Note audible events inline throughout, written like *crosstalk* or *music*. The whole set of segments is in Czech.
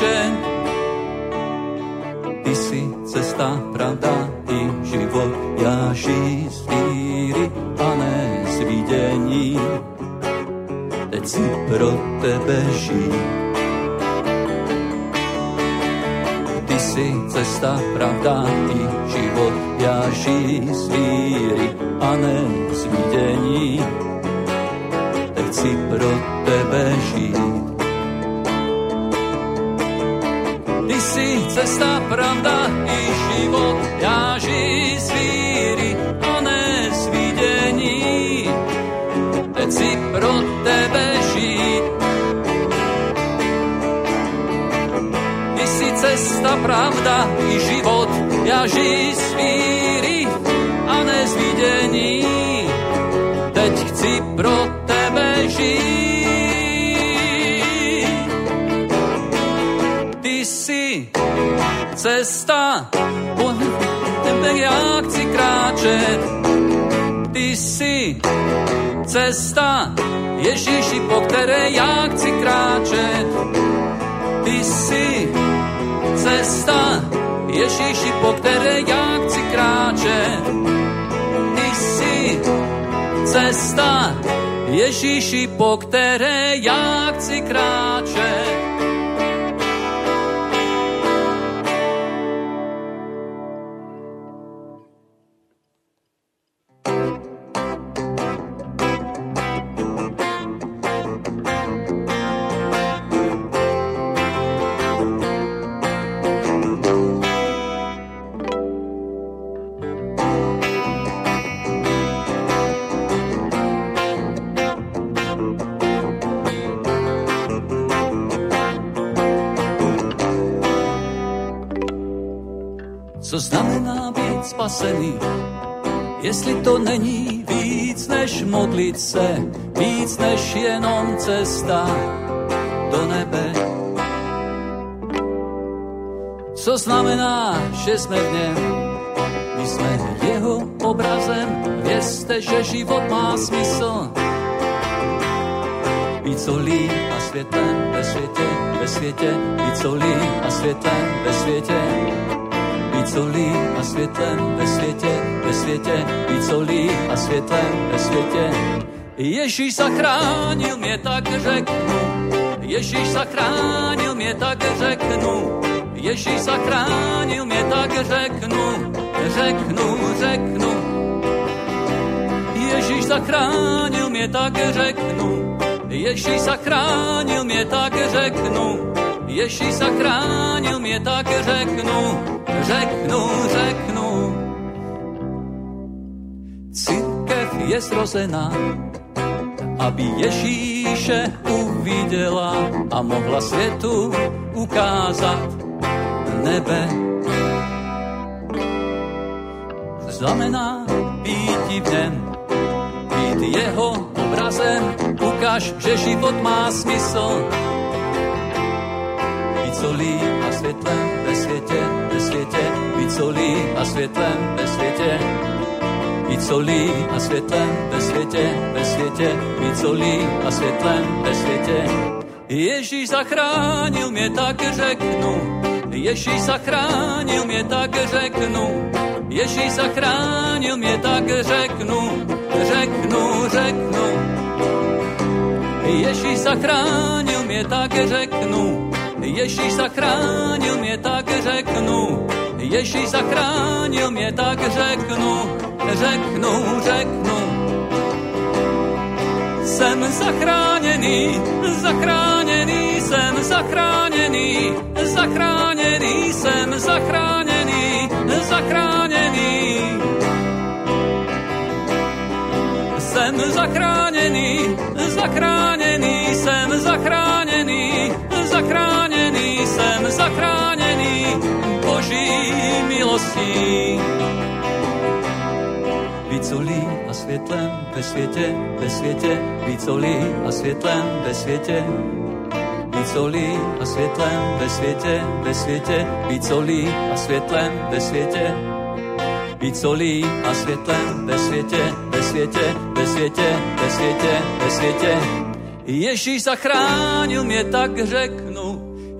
kráčet. Ty jsi cesta, pravda i život, já žij z víry a ne z vidění. Teď si pro tebe žij. si cesta, pravda i život. Já žij z víry a ne z vidění. Teď chci pro tebe žít. Cesta, pravda i život. Já žij z víry a ne z vidění. Teď chci pro tebe žít. cesta, pravda i život. Ja žij z víry a ne z videní. Teď chci pro tebe žít. Cesta, tebe ja chci kráčet. Ty si cesta, Ježíši, po které já chci kráčet. Ty si cesta, Ježíši, po které já chci kráčet. Ty jsi cesta, Ježíši, po které já chci kráčet. To není víc než modlit se, víc než jenom cesta do nebe. Co znamená, že jsme v něm, my jsme jeho obrazem, vězte, že život má smysl. Víc solí a světlem ve světě, ve světě, víc solí a světlem ve světě víc solí a světlem ve světě, ve světě, víc solí a světlem ve světě. Ježíš zachránil mě, tak řeknu, Ježíš zachránil mě, tak řeknu, Ježíš zachránil mě, tak řeknu, řeknu, řeknu. Ježíš zachránil mě, tak řeknu, Ježíš zachránil mě, tak řeknu, Ježíš zachránil mě, tak řeknu, řeknu, řeknu. Církev je zrozená, aby Ježíše uviděla a mohla světu ukázat nebe. Znamená být v něm, být jeho obrazem, ukáž, že život má smysl, solí a světlem ve světě, ve světě, víc solí a světlem ve světě. Víc solí a světlem ve světě, ve světě, víc solí a světlem ve světě. Ježíš zachránil mě, tak řeknu, Ježíš zachránil mě, tak řeknu, Ježíš zachránil mě, tak řeknu, řeknu, řeknu. Ježíš zachránil mě, tak řeknu, Ježíš zachránil mě, tak řeknu. Ježíš zachránil mě, tak řeknu, řeknu, řeknu. Jsem zachráněný, zachráněný, jsem zachráněný, zachráněný, jsem zachráněný, zachráněný. Jsem zachráněný, zachráněný, zachráněný, jsem zachráněný Boží milostí. Víc a světlem ve světě, ve světě, víc a světlem ve světě, víc a světlem ve světě, ve světě, víc a světlem ve světě, víc a světlem ve světě, ve světě, ve světě, ve světě, ve světě, Ježíš zachránil mě, tak řeknu.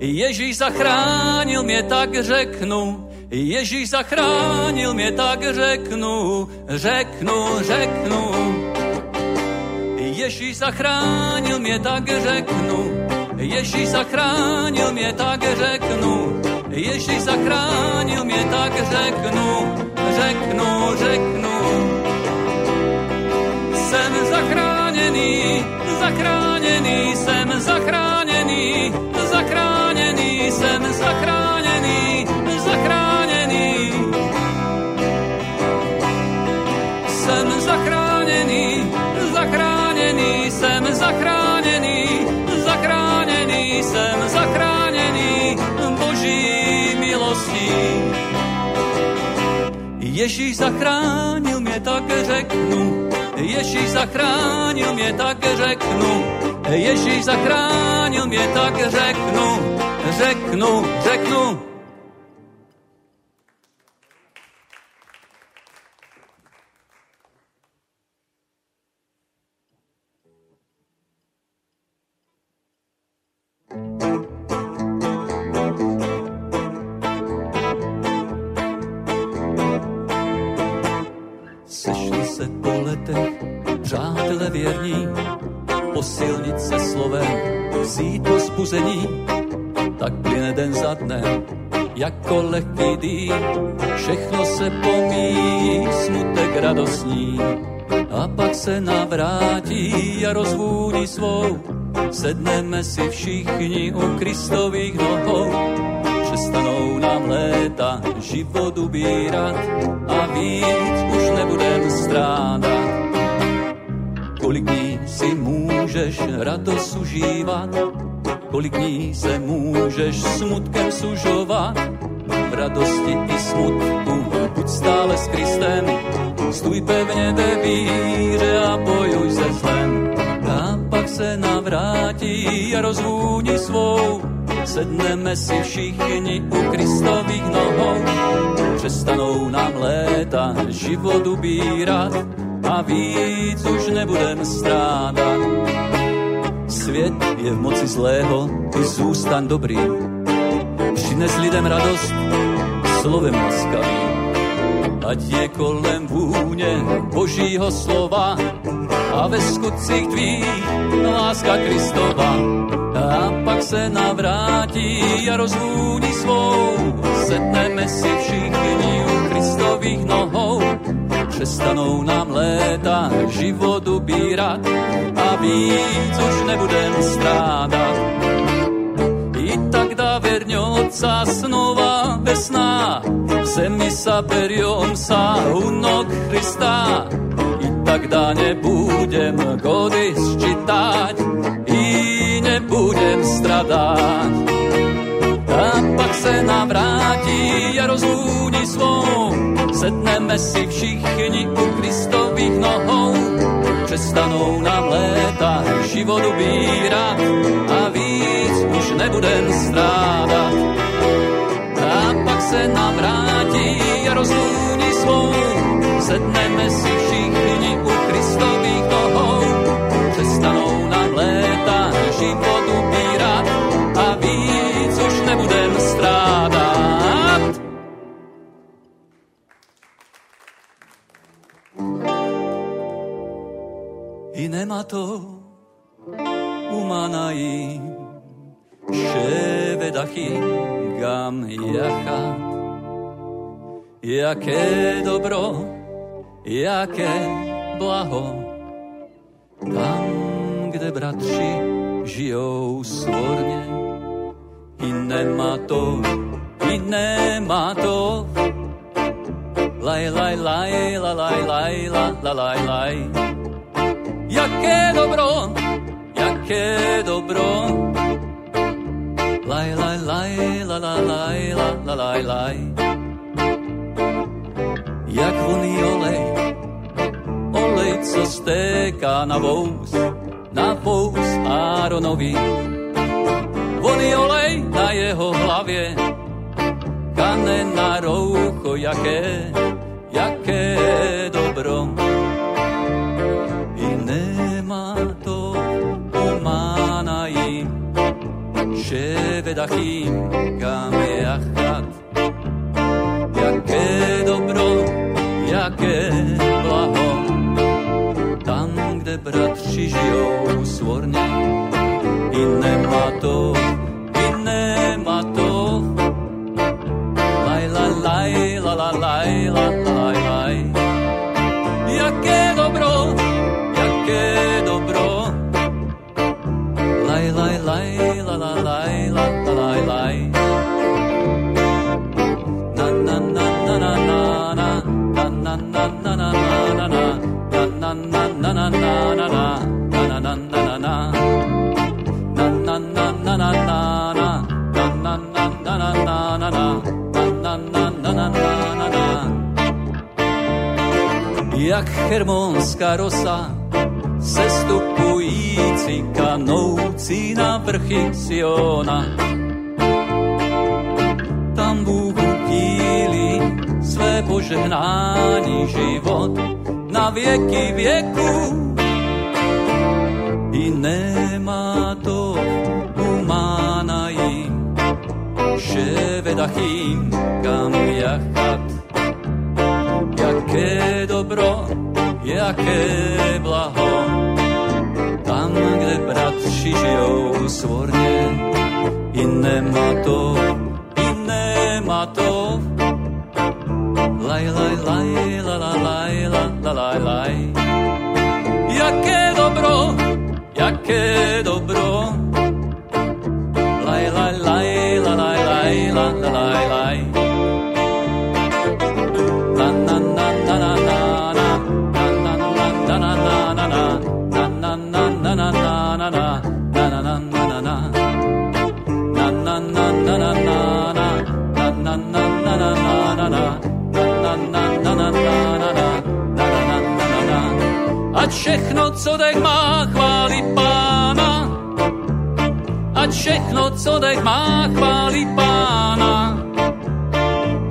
Ježíš zachránil mě, tak řeknu. Ježíš zachránil mě, tak řeknu, řeknu, řeknu. Ježíš zachránil mě, tak řeknu. Ježíš zachránil mě, tak řeknu. Ježíš zachránil mě, tak řeknu, řeknu, řeknu. Jsem zachráněný, zachráněný, jsem zachráněný, Ježíš zachránil mě, tak řeknu, Ježíš zachránil mě, tak řeknu, Ježíš zachránil mě, tak řeknu, řeknu, řeknu. Sešli se navrátí a rozvůní svou, sedneme si všichni u Kristových nohou, přestanou nám léta život ubírat a víc už nebudem strádat. Kolik dní si můžeš radost užívat, kolik dní se můžeš smutkem sužovat, v radosti i smutku buď stále s Kristem, stůj pevně ve víře a bojuj se zlem. A pak se navrátí a rozvůni svou, sedneme si všichni u Kristových nohou. Přestanou nám léta život ubírat a víc už nebudem strádat. Svět je v moci zlého, ty zůstan dobrý. Přines lidem radost slovem laskavým. Ať je kolem vůně božího slova a ve skutcích tvých láska Kristova. A pak se navrátí a rozvůní svou, sedneme si všichni u Kristových nohou. Přestanou nám léta život ubírat a víc už nebudem strádat. I tak da verňoca snova vesná, se mi saperiom sa unok Krista. I tak da nebudem gody sčítať, i nebudem stradať. A pak se nám a rozvůní svou, sedneme si všichni u Kristových nohou. Přestanou nám léta život ubírat a víc nebudem strádat. A pak se nám vrátí a rozvůní svou, sedneme si všichni u Kristových nohou. Přestanou nám léta život ubírat a víc už nebudem strádat. I nemá to umanají gam jacha. Jaké dobro, jaké blaho, tam, kde bratři žijou svorně. I nemá to, i nemá to, laj, laj, laj, la, laj, laj, la, la, laj, laj. Jaké dobro, jaké dobro, laj, laj, laj, la, la, laj, la, la, laj, laj. Jak voný olej, olej, co stéká na vous, na vous Áronovi. Voný olej na jeho hlavě, kane na roucho, jaké, jaké dobro. Ševedachým, kam je achat. Jaké dobro, jaké blaho, tam, kde bratři žijou svorně, i nemá to, Jak hermonská rosa, sestupující kanoucí na vrchy Siona. Tam Bůh udílí své požehnání život na věky věků. I nemá to umána jim, že vedachým kam jachat. Jaké dobro, jaké blaho, tam, kde bratři žijou svorně, i nemá to, i nemá to. Laj, laj, laj, la, la, laj, la, la, laj, laj. Jaké dobro, jaké dobro. Laj, laj, laj, la, laj, laj, la, la, laj, co dech má, chválí pána. Ať všechno, co dech má, chválí pána.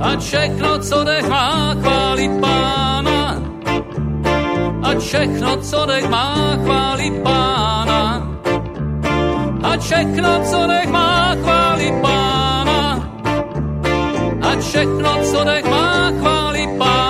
Ať všechno, co dech má, chválí pána. Ať všechno, co dech má, chválí pána. Ať všechno, co dech má, chválí pána. Ať všechno, co dech má, chválí pána.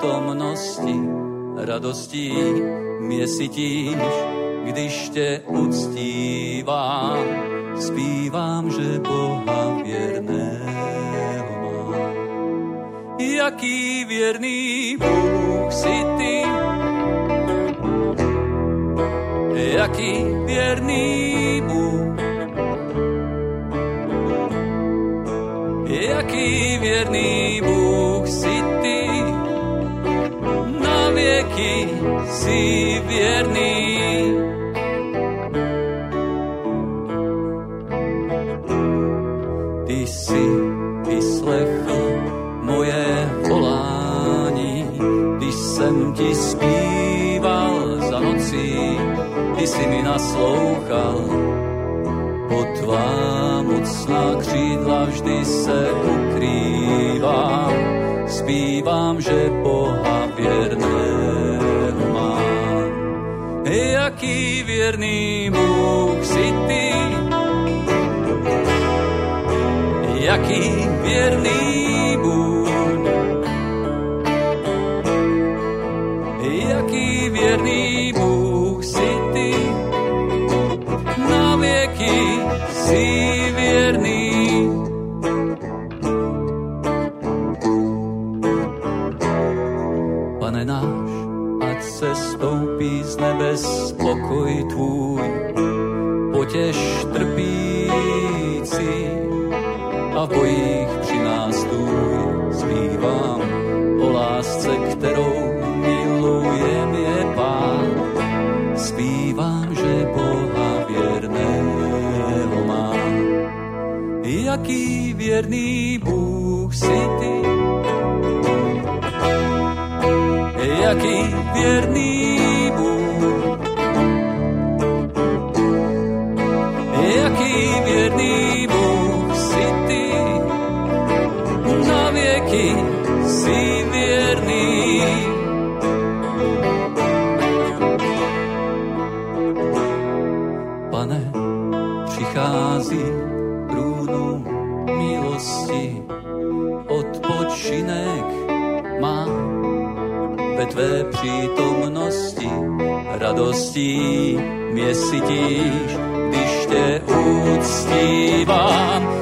přítomnosti, radostí mě sytíš, když tě uctívám, zpívám, že Boha věrného. Jaký věrný Bůh si ty, jaký věrný Bůh. Jaký věrný věky si věrný. Ty jsi vyslechl moje volání, když jsem ti zpíval za nocí, ty jsi mi naslouchal. Pod tvá mocná křídla vždy se ukrývám, zpívám, že Boha věrného Jaký věrný Bůh si ty, věrný nebes pokoj tvůj. Potěž trpící a v bojích při nás tvůj zpívám o lásce, kterou miluje mě Pán. Zpívám, že Boha věrného mám. Jaký věrný Bůh si ty, jaký věrný tvé přítomnosti radostí mě když tě uctívám.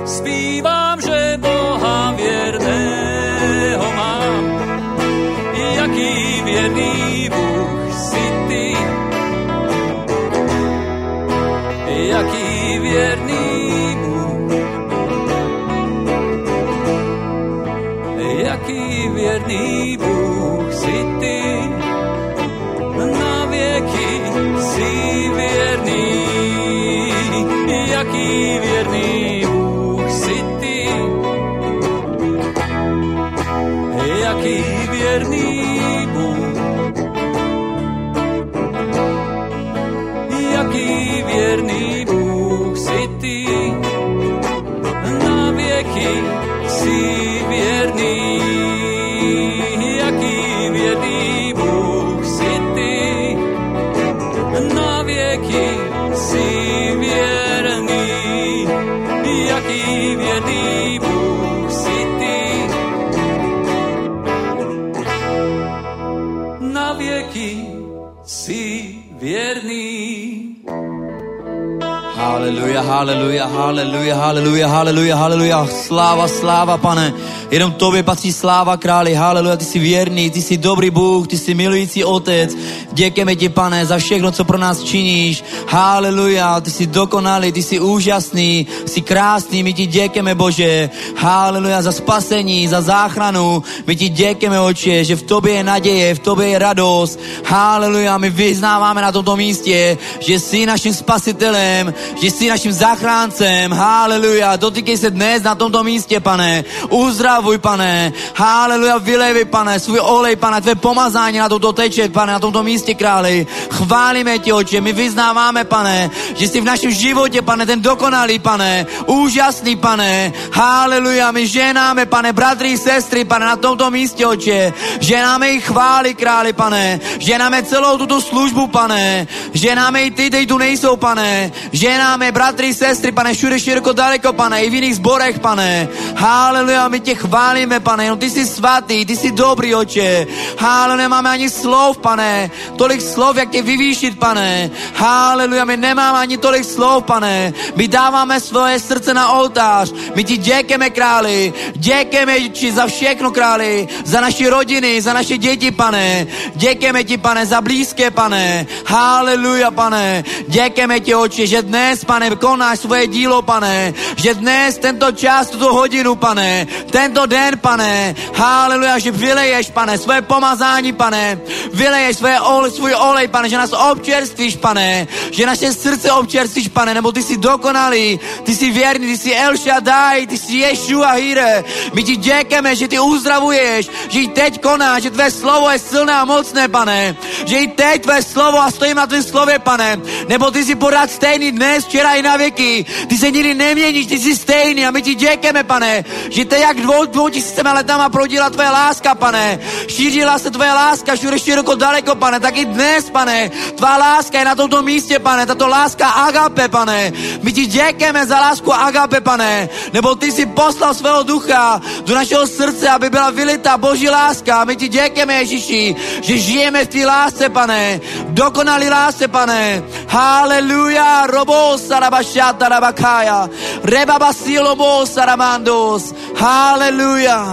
Haleluja, haleluja, haleluja, haleluja, haleluja. Sláva, sláva, pane. Jenom tobě patří sláva, králi. Haleluja, ty jsi věrný, ty jsi dobrý Bůh, ty jsi milující otec. Děkujeme ti, pane, za všechno, co pro nás činíš. Haleluja, ty jsi dokonalý, ty jsi úžasný, jsi krásný, my ti děkujeme, Bože. Haleluja, za spasení, za záchranu. My ti děkujeme, oče, že v tobě je naděje, v tobě je radost. Haleluja, my vyznáváme na tomto místě, že jsi naším spasitelem, že jsi naším záchráncem. Haleluja, dotýkej se dnes na tomto místě, pane. Uzdravuj, pane. Haleluja, vylejvi, pane, svůj olej, pane, tvé pomazání na tomto teče, pane, na tomto místě, králi. Chválíme tě, oče, my vyznáváme, pane, že jsi v našem životě, pane, ten dokonalý, pane, úžasný, pane. Haleluja, my ženáme, pane, bratry, sestry, pane, na tomto místě, oče. Ženáme jich chvály, králi, pane. Ženáme celou tuto službu, pane. Ženáme i ty, kteří tu nejsou, pane. Ženáme, bratry, sestry, pane, všude široko daleko, pane, i v jiných zborech, pane. Haleluja, my tě chválíme, pane, jenom ty jsi svatý, ty jsi dobrý, oče. Haleluja, nemáme ani slov, pane. Tolik slov, jak tě vyvýšit, pane. Haleluja, my nemáme ani tolik slov, pane. My dáváme svoje srdce na oltář. My ti děkujeme, králi. Děkujeme ti za všechno, králi. Za naše rodiny, za naše děti, pane. Děkujeme ti, pane, za blízké, pane. Haleluja, pane. Děkujeme ti, oče, že dnes, pane, konáš svoje dílo, pane. Že dnes, tento čas, tuto hodinu, pane. Tento den, pane. Haleluja, že vyleješ, pane, svoje pomazání, pane. Vyleješ svoje olej, svůj olej, pane, že nás občerstvíš, pane. Že naše srdce občerstvíš, pane, nebo ty jsi dokonalý, ty jsi věrný, ty jsi El Shaddai, ty jsi Ješua Hire. My ti děkujeme, že ty uzdravuješ, že i teď konáš, že tvé slovo je silné a mocné, pane. Že i teď tvé slovo a stojím na tvém slově, pane. Nebo ty jsi pořád stejný dnes, včera i na věky. Ty se nikdy neměníš, ty jsi stejný a my ti děkujeme, pane, že ty jak dvou, dvou tisícema letama prodila tvoje láska, pane. Šířila se tvoje láska všude široko daleko, pane, tak i dnes, pane. Tvá láska je na tomto místě, pane, tato láska agape, pane. My ti děkujeme za lásku agape, pane, nebo ty jsi poslal svého ducha do našeho srdce, aby byla vylita boží láska. My ti děkujeme, Ježíši, že žijeme v té lásce, pane. Dokonalý lásce, pane. Haleluja, robo sarabashata rabakaya. Reba basilobo saramandos. Haleluja.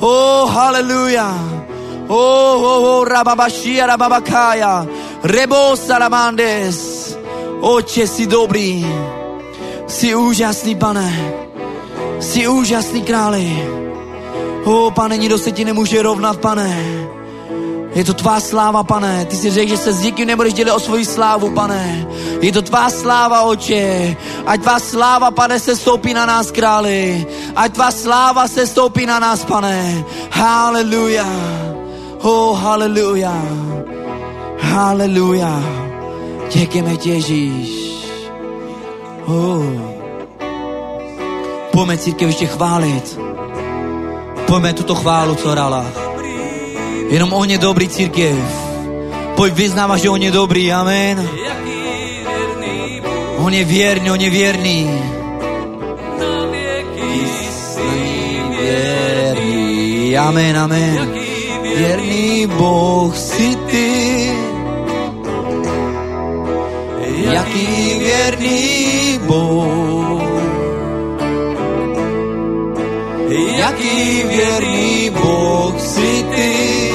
Oh, haleluja. Oh, oh, oh, rababashia, rababakaya. Rebo salamandes. Oče, jsi dobrý. Jsi úžasný, pane. Jsi úžasný králi. O, pane, nikdo se ti nemůže rovnat, pane. Je to tvá sláva, pane. Ty si řekl, že se s nikým nebudeš dělit o svoji slávu, pane. Je to tvá sláva, oče. Ať tvá sláva, pane, se stoupí na nás, králi. Ať tvá sláva se stoupí na nás, pane. Haleluja. Oh, haleluja. Haleluja. Děkujeme tě, Ježíš. Oh. Pojďme církev ještě chválit. Pojďme tuto chválu, co rala. Jenom on je dobrý církev. Pojď vyznávat, že on je dobrý, amen. On je věrný, on je věrný. Věrný, amen, amen. Věrný Boh si ty. Jaký věrný Boh. Jaký věrný Boh si ty.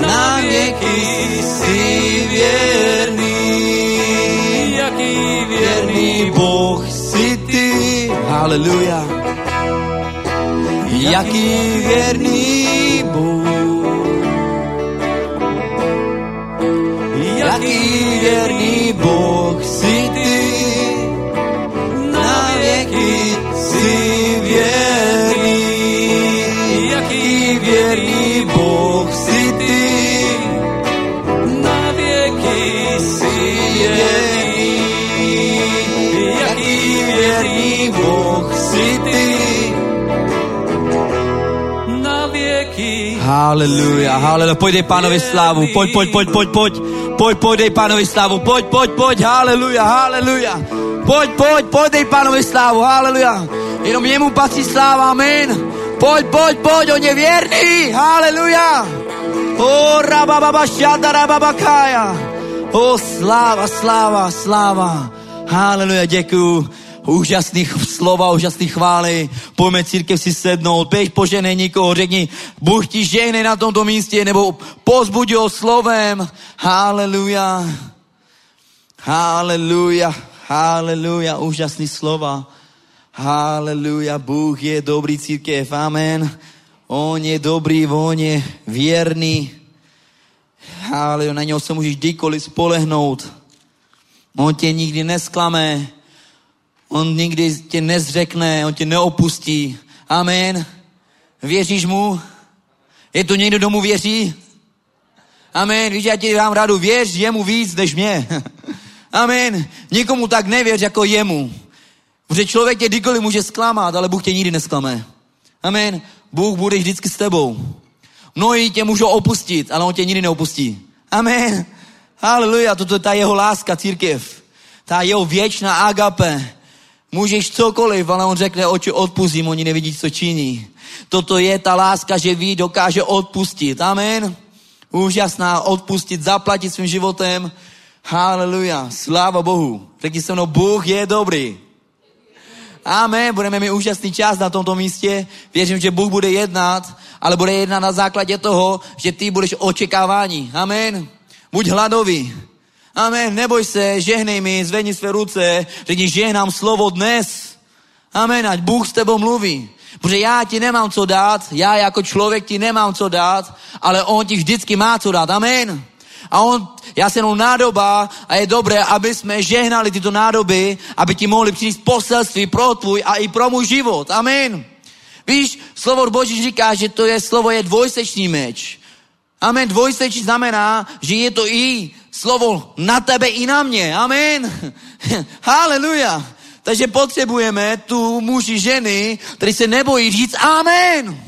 Na věky si věrný. Jaký věrný Boh si ty. Haleluja. Jaký věrný Bůh. Jaký věrný Bůh si Haleluja, haleluja. Pojď dej pánovi slávu. Pojď, pojď, pojď, pojď, pojď. Pojď, pojď, dej pánovi slávu. Pojď, pojď, pojď. Haleluja, haleluja. Pojď, pojď, pojď, dej pánovi slávu. Haleluja. Jenom jemu patří sláva, amen. Pojď, pojď, pojď, on je věrný. Haleluja. O, rabababa, šada, rababakaja. O, sláva, sláva, sláva. Haleluja, děkuju úžasných slova, úžasných chvály. Pojďme církev si sednout, běž poženej nikoho, řekni, Bůh ti žehne na tomto místě, nebo pozbuď ho slovem. Haleluja. Haleluja. Haleluja. Úžasný slova. Haleluja. Bůh je dobrý církev. Amen. On je dobrý, on je věrný. Haleluja. Na něho se můžeš kdykoliv spolehnout. On tě nikdy nesklame. On nikdy tě nezřekne, on tě neopustí. Amen. Věříš mu? Je to někdo, kdo mu věří? Amen. Víš, já ti dám radu, věř jemu víc než mě. *laughs* Amen. Nikomu tak nevěř jako jemu. Protože člověk tě kdykoliv může zklamat, ale Bůh tě nikdy nesklame. Amen. Bůh bude vždycky s tebou. Mnohí tě můžou opustit, ale on tě nikdy neopustí. Amen. Haleluja, toto je ta jeho láska, církev. Ta jeho věčná agape. Můžeš cokoliv, ale on řekne, oči odpustím, oni nevidí, co činí. Toto je ta láska, že ví, dokáže odpustit. Amen. Úžasná, odpustit, zaplatit svým životem. Haleluja, sláva Bohu. Řekni se mnou, Bůh je dobrý. Amen, budeme mít úžasný čas na tomto místě. Věřím, že Bůh bude jednat, ale bude jednat na základě toho, že ty budeš očekávání. Amen. Buď hladový. Amen, neboj se, žehnej mi, zvedni své ruce, řekni, žehnám slovo dnes. Amen, ať Bůh s tebou mluví. Protože já ti nemám co dát, já jako člověk ti nemám co dát, ale On ti vždycky má co dát. Amen. A on, já jsem jenom nádoba a je dobré, aby jsme žehnali tyto nádoby, aby ti mohli přinést poselství pro tvůj a i pro můj život. Amen. Víš, slovo Boží říká, že to je slovo je dvojsečný meč. Amen. Dvojsečný znamená, že je to i slovo na tebe i na mě. Amen. *laughs* Haleluja. Takže potřebujeme tu muži ženy, který se nebojí říct amen.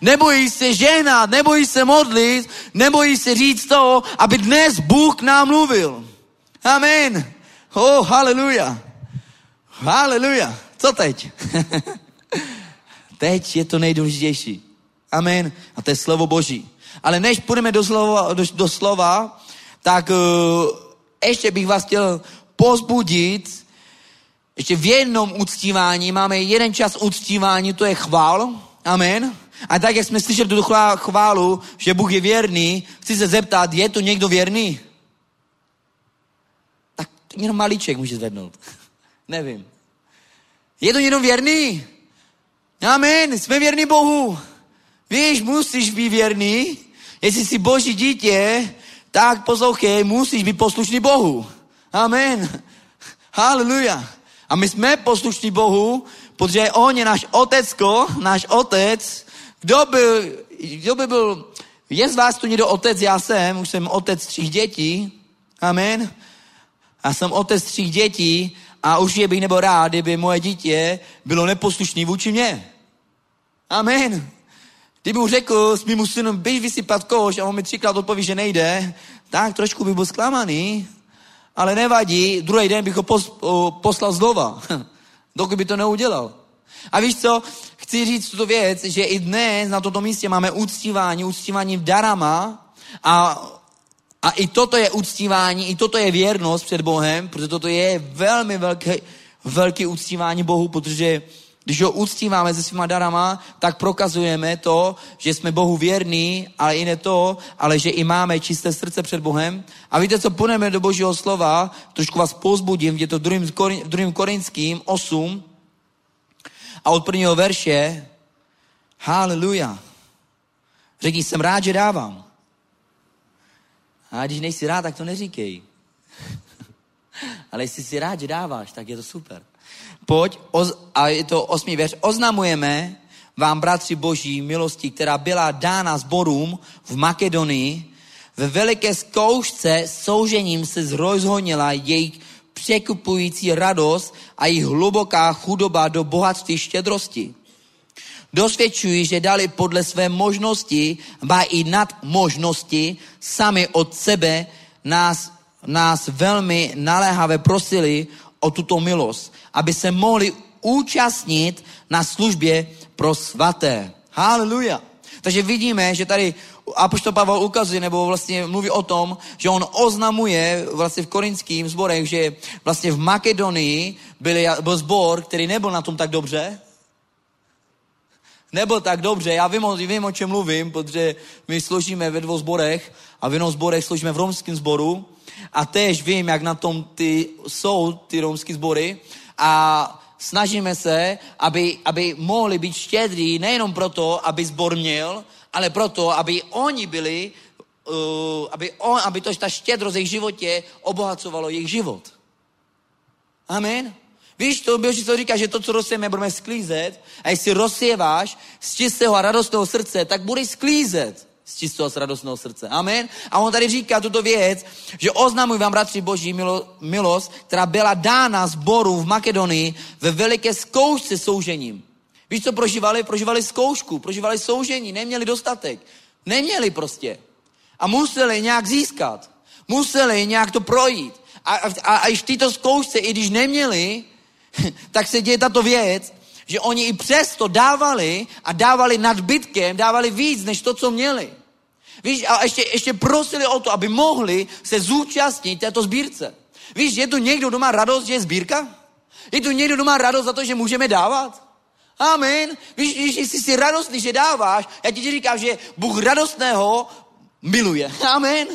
Nebojí se ženat, nebojí se modlit, nebojí se říct to, aby dnes Bůh nám mluvil. Amen. Oh, haleluja. Haleluja. Co teď? *laughs* teď je to nejdůležitější. Amen. A to je slovo Boží. Ale než půjdeme do slova, do, do slova tak uh, ještě bych vás chtěl pozbudit, ještě v jednom uctívání, máme jeden čas uctívání, to je chval, amen. A tak, jak jsme slyšeli tu chválu, že Bůh je věrný, chci se zeptat, je tu někdo věrný? Tak jenom malíček může zvednout. *laughs* Nevím. Je to někdo věrný? Amen, jsme věrní Bohu. Víš, musíš být věrný. Jestli jsi boží dítě, tak poslouchej, musíš být poslušný Bohu. Amen. Haleluja. A my jsme poslušní Bohu, protože On je náš otecko, náš otec. Kdo by, kdo by byl, je z vás tu někdo otec, já jsem, už jsem otec třích dětí. Amen. Já jsem otec třích dětí a už je bych nebo rád, kdyby moje dítě bylo neposlušný vůči mně. Amen. Kdyby mu řekl s mým synem, běž vysypat koš a on mi třikrát odpoví, že nejde, tak trošku by byl zklamaný, ale nevadí, druhý den bych ho pos, o, poslal znova, *laughs* dokud by to neudělal. A víš co, chci říct tuto věc, že i dnes na tomto místě máme uctívání, uctívání v darama a, a i toto je uctívání, i toto je věrnost před Bohem, protože toto je velmi velké, velké uctívání Bohu, protože když ho uctíváme se svýma darama, tak prokazujeme to, že jsme Bohu věrní, ale i ne to, ale že i máme čisté srdce před Bohem. A víte, co půjdeme do Božího slova, trošku vás pozbudím, je to v 2. Korinským 8 a od prvního verše, haleluja. Řekni, jsem rád, že dávám. A když nejsi rád, tak to neříkej. *laughs* ale jestli jsi rád, že dáváš, tak je to super pojď, oz, a je to osmý věř, oznamujeme vám, bratři boží, milosti, která byla dána zborům v Makedonii, ve veliké zkoušce soužením se zrozhonila jejich překupující radost a jejich hluboká chudoba do bohatství štědrosti. Dosvědčují, že dali podle své možnosti, ba i nad možnosti, sami od sebe nás, nás velmi naléhavě prosili o tuto milost aby se mohli účastnit na službě pro svaté. Haleluja. Takže vidíme, že tady Apoštol Pavel ukazuje, nebo vlastně mluví o tom, že on oznamuje vlastně v korinským zborech, že vlastně v Makedonii byl, byl zbor, který nebyl na tom tak dobře, nebyl tak dobře. Já vím, vím, o čem mluvím, protože my složíme ve dvou zborech a v jednom zborech složíme v romském zboru a tež vím, jak na tom ty, jsou ty romské zbory a snažíme se, aby, aby mohli být štědrý nejenom proto, aby zbor měl, ale proto, aby oni byli, uh, aby, on, aby to, ta štědrost jejich životě obohacovalo jejich život. Amen. Víš, to co říká, že to, co rozsejeme, budeme sklízet a jestli rozsieváš z čistého a radostného srdce, tak budeš sklízet z čistého a radostného srdce. Amen. A on tady říká tuto věc, že oznamuji vám, bratři boží, milo, milost, která byla dána zboru v Makedonii ve veliké zkoušce soužením. Víš, co prožívali? Prožívali zkoušku, prožívali soužení, neměli dostatek. Neměli prostě. A museli nějak získat. Museli nějak to projít. A, a, a i v této zkoušce, i když neměli, *laughs* tak se děje tato věc, že oni i přesto dávali a dávali nadbytkem, dávali víc než to, co měli. Víš, a ještě, ještě prosili o to, aby mohli se zúčastnit této sbírce. Víš, je tu někdo, kdo má radost, že je sbírka? Je tu někdo, kdo má radost za to, že můžeme dávat? Amen. Víš, když jsi si radostný, že dáváš, já ti říkám, že Bůh radostného miluje. Amen.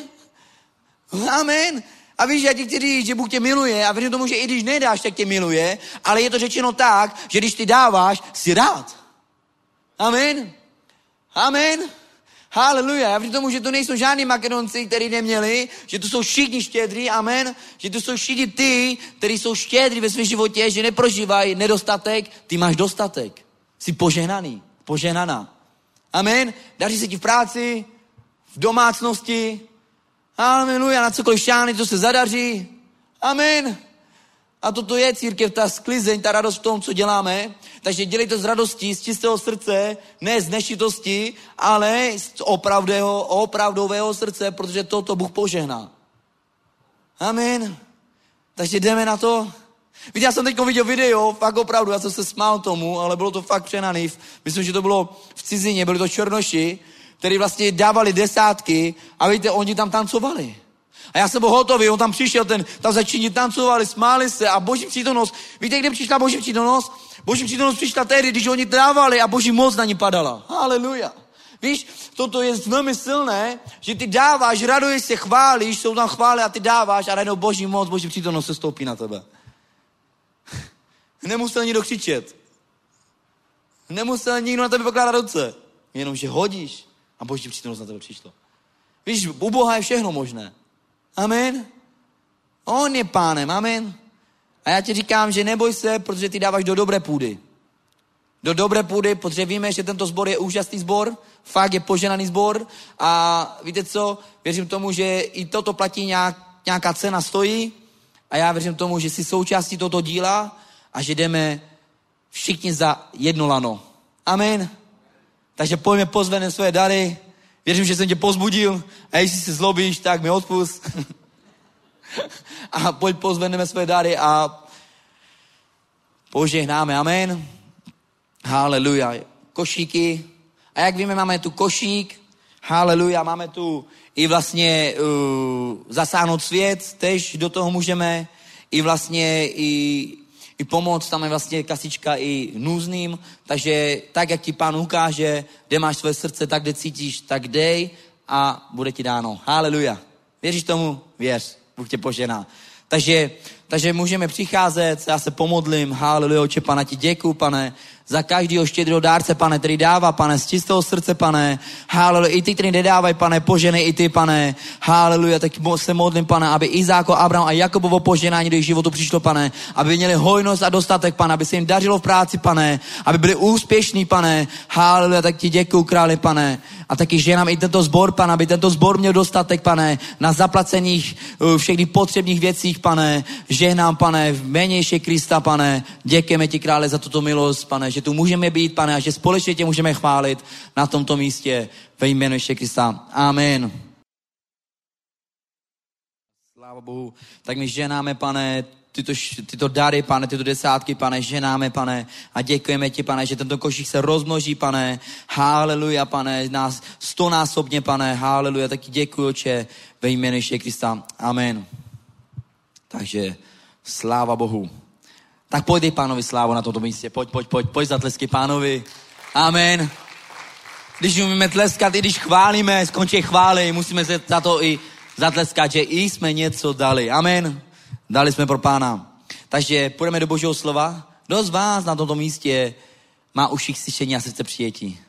Amen. A víš, já ti chci říct, že Bůh tě miluje a věřím tomu, že i když nedáš, tak tě miluje, ale je to řečeno tak, že když ty dáváš, jsi rád. Amen. Amen. Haleluja. Já věřím tomu, že to nejsou žádní makedonci, kteří neměli, že to jsou všichni štědrí, amen. Že to jsou všichni ty, kteří jsou štědrí ve svém životě, že neprožívají nedostatek, ty máš dostatek. Jsi požehnaný, požehnaná. Amen. Daří se ti v práci, v domácnosti, Aleluja, na cokoliv šány, to se zadaří. Amen. A toto je církev, ta sklizeň, ta radost v tom, co děláme. Takže dělejte z radosti, z čistého srdce, ne z nešitosti, ale z opravdého, opravdového srdce, protože toto Bůh požehná. Amen. Takže jdeme na to. Víte, já jsem teď viděl video, fakt opravdu, já jsem se smál tomu, ale bylo to fakt přenaný. Myslím, že to bylo v cizině, byli to černoši, který vlastně dávali desátky a víte, oni tam tancovali. A já jsem byl hotový, on tam přišel, ten, tam začíní tancovali, smáli se a boží přítomnost. Víte, kde přišla boží přítomnost? Boží přítomnost přišla tehdy, když oni dávali a boží moc na ní padala. Haleluja. Víš, toto je velmi silné, že ty dáváš, raduješ se, chválíš, jsou tam chvály a ty dáváš a najednou boží moc, boží přítomnost se stoupí na tebe. *laughs* Nemusel nikdo křičet. Nemusel nikdo na tebe pokládat ruce. Jenom, že hodíš a boží přítomnost na tebe přišlo. Víš, u Boha je všechno možné. Amen. On je pánem, amen. A já ti říkám, že neboj se, protože ty dáváš do dobré půdy. Do dobré půdy, protože víme, že tento sbor je úžasný sbor, fakt je poženaný sbor a víte co, věřím tomu, že i toto platí nějak, nějaká cena stojí a já věřím tomu, že jsi součástí tohoto díla a že jdeme všichni za jedno lano. Amen. Takže pojďme pozvené své dary. Věřím, že jsem tě pozbudil a jestli se zlobíš, tak mi odpust. *laughs* a pojď pozveneme své dary a požehnáme. Amen. Haleluja. Košíky. A jak víme, máme tu košík. Haleluja. Máme tu i vlastně uh, zasáhnout svět, tež do toho můžeme. I vlastně i i pomoc, tam je vlastně kasička i nůzným, takže tak, jak ti pán ukáže, kde máš své srdce, tak, kde cítíš, tak dej a bude ti dáno. Haleluja. Věříš tomu? Věř. Bůh tě požená. Takže, takže můžeme přicházet, já se pomodlím, haleluja, oče, pana, ti děkuju, pane, za každého štědrého dárce, pane, který dává, pane, z čistého srdce, pane. Haleluja, i ty, který nedávají, pane, poženej i ty, pane. Haleluja, tak se modlím, pane, aby Izáko, Abraham a Jakobovo poženání do jejich životu přišlo, pane. Aby měli hojnost a dostatek, pane, aby se jim dařilo v práci, pane. Aby byli úspěšní, pane. Haleluja, tak ti děkuju, králi, pane. A taky ženám i tento zbor, pane, aby tento zbor měl dostatek, pane, na zaplacených uh, všech potřebných věcích, pane. Žehnám, pane, v Krista, pane. Děkujeme ti, krále, za tuto milost, pane, že tu můžeme být, pane, a že společně tě můžeme chválit na tomto místě ve jménu Ježíše Krista. Amen. Sláva Bohu. Tak my ženáme, pane, tyto, tyto dary, pane, tyto desátky, pane, ženáme, pane, a děkujeme ti, pane, že tento košík se rozmnoží, pane, haleluja, pane, nás stonásobně, pane, haleluja, taky děkuji, oče, ve jménu Ježíše Krista. Amen. Takže sláva Bohu. Tak pojď pánovi slávu na tomto místě. Pojď, pojď, pojď, pojď zatlesky pánovi. Amen. Když umíme tleskat, i když chválíme, skončí chvály, musíme se za to i zatleskat, že i jsme něco dali. Amen. Dali jsme pro pána. Takže půjdeme do božího slova. Kdo z vás na tomto místě má uši k slyšení a srdce přijetí?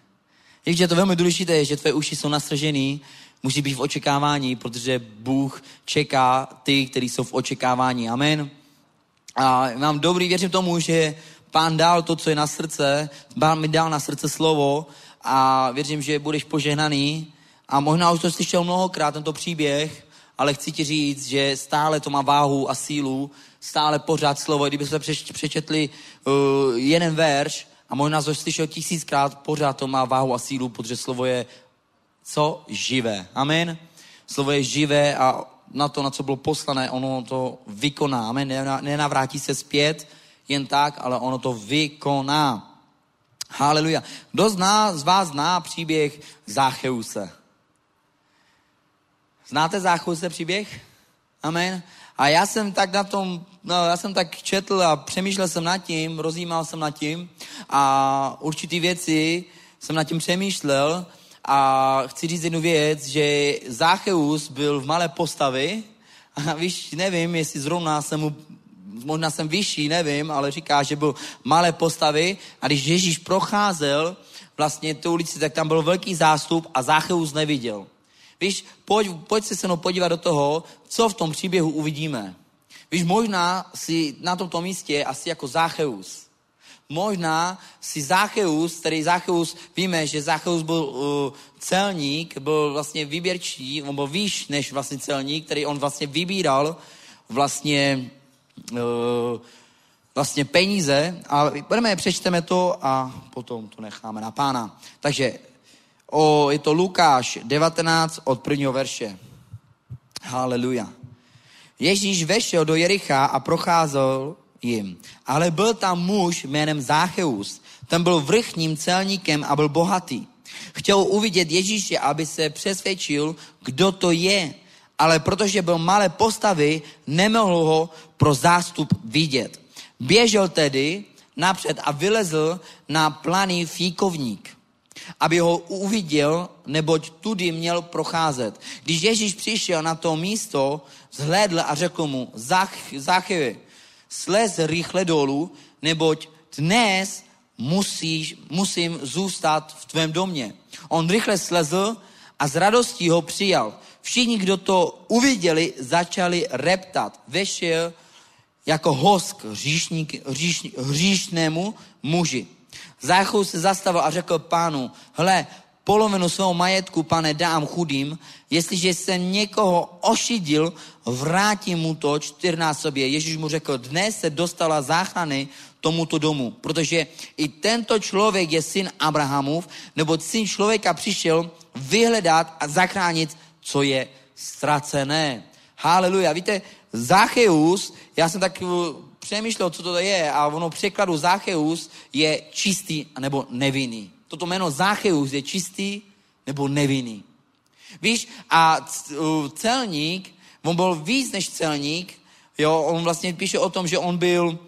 Víš, že je to velmi důležité, že tvoje uši jsou nastržený, musí být v očekávání, protože Bůh čeká ty, kteří jsou v očekávání. Amen. A mám dobrý, věřím tomu, že pán dal to, co je na srdce, pán mi dal na srdce slovo a věřím, že budeš požehnaný. A možná už to slyšel mnohokrát, tento příběh, ale chci ti říct, že stále to má váhu a sílu, stále pořád slovo. Kdyby jsme přečetli uh, jeden verš a možná to slyšel tisíckrát, pořád to má váhu a sílu, protože slovo je co? Živé. Amen. Slovo je živé a na to, na co bylo poslané, ono to vykoná. Amen. Nenavrátí se zpět jen tak, ale ono to vykoná. Haleluja. Kdo z, nás, z vás zná příběh Zácheuse? Znáte Zácheuse příběh? Amen. A já jsem tak na tom, no, já jsem tak četl a přemýšlel jsem nad tím, rozjímal jsem nad tím a určitý věci jsem nad tím přemýšlel a chci říct jednu věc, že Zácheus byl v malé postavy a víš, nevím, jestli zrovna jsem mu možná jsem vyšší, nevím, ale říká, že byl malé postavy a když Ježíš procházel vlastně tu ulici, tak tam byl velký zástup a Zácheus neviděl. Víš, pojď, pojď se se mnou podívat do toho, co v tom příběhu uvidíme. Víš, možná si na tomto místě asi jako Zácheus možná si Zácheus, který Zácheus, víme, že Zácheus byl uh, celník, byl vlastně výběrčí, on byl výš než vlastně celník, který on vlastně vybíral vlastně, uh, vlastně peníze a budeme, přečteme to a potom to necháme na pána. Takže o, je to Lukáš 19 od prvního verše. Haleluja. Ježíš vešel do Jericha a procházel jim. Ale byl tam muž jménem Zácheus. Ten byl vrchním celníkem a byl bohatý. Chtěl uvidět Ježíše, aby se přesvědčil, kdo to je ale protože byl malé postavy, nemohl ho pro zástup vidět. Běžel tedy napřed a vylezl na planý fíkovník, aby ho uviděl, neboť tudy měl procházet. Když Ježíš přišel na to místo, zhlédl a řekl mu, Zach, Zachy, slez rychle dolů, neboť dnes musíš, musím zůstat v tvém domě. On rychle slezl a s radostí ho přijal. Všichni, kdo to uviděli, začali reptat. Vešel jako hosk hříšník, hříš, hříšnému muži. Záchou se zastavil a řekl pánu, hle, polovinu svého majetku, pane, dám chudým, jestliže jsem někoho ošidil, vrátím mu to čtyřnásobě. Ježíš mu řekl, dnes se dostala záchrany tomuto domu, protože i tento člověk je syn Abrahamův, nebo syn člověka přišel vyhledat a zachránit, co je ztracené. Haleluja. Víte, Zacheus, já jsem tak uh, přemýšlel, co to je a ono překladu Zacheus je čistý nebo nevinný. Toto jméno Zacheus je čistý nebo nevinný. Víš, a celník, on byl víc než celník, jo, on vlastně píše o tom, že on byl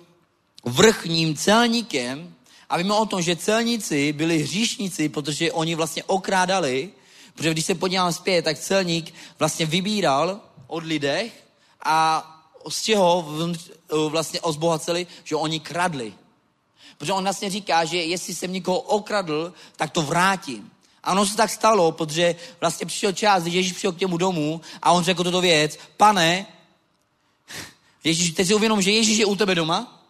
vrchním celníkem a víme o tom, že celníci byli hříšníci, protože oni vlastně okrádali, protože když se podívám zpět, tak celník vlastně vybíral od lidech a z čeho vlastně ozbohaceli, že oni kradli. Protože on vlastně říká, že jestli jsem někoho okradl, tak to vrátím. A ono se tak stalo, protože vlastně přišel čas, když Ježíš přišel k těmu domu a on řekl toto věc, pane, *laughs* Ježíš, teď si uvědom, že Ježíš je u tebe doma,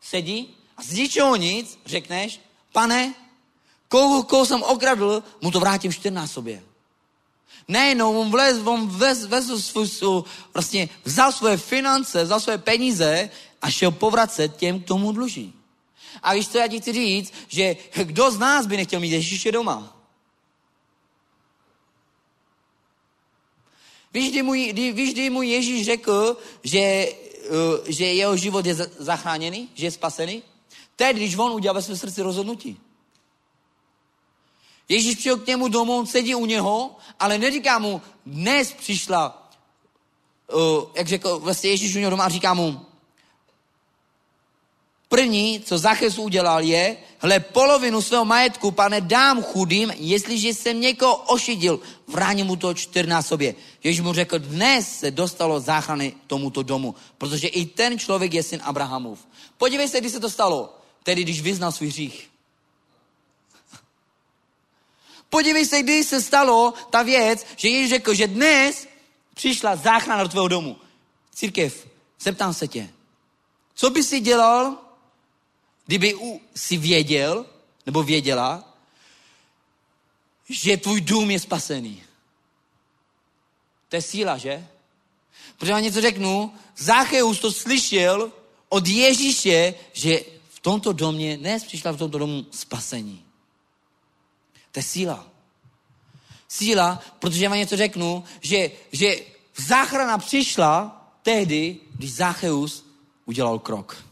sedí a z ničeho nic řekneš, pane, koho, koho jsem okradl, mu to vrátím čtyřnásobě. Ne, no, on vlez, on vez, vez svůj, svůj, vlastně vzal svoje finance, vzal svoje peníze a šel povracet těm, k tomu dluží. A víš co, já ti chci říct, že kdo z nás by nechtěl mít Ježíše doma? Víš, kdy mu, kdy, víš, kdy mu Ježíš řekl, že Eh, že jeho život je zachráněný, že je spasený? Teď, když on udělal ve svém srdci rozhodnutí. Ježíš přijel k němu domů, on sedí u něho, ale neříká mu, dnes přišla, uh, jak řekl vlastně Ježíš u něho doma, a říká mu, První, co Zachez udělal, je, hle, polovinu svého majetku, pane, dám chudým, jestliže jsem někoho ošidil, vrání mu to čtyřnásobě. Ježíš mu řekl, dnes se dostalo záchrany tomuto domu, protože i ten člověk je syn Abrahamův. Podívej se, kdy se to stalo. Tedy, když vyznal svůj hřích. *laughs* Podívej se, kdy se stalo ta věc, že Ježíš řekl, že dnes přišla záchrana do tvého domu. Církev, zeptám se tě, co by si dělal, Kdyby si věděl, nebo věděla, že tvůj dům je spasený. To je síla, že? Protože vám něco řeknu, Zácheus to slyšel od Ježíše, že v tomto domě, dnes přišla v tomto domu spasení. To je síla. Síla, protože vám něco řeknu, že, že záchrana přišla tehdy, když Zácheus udělal krok.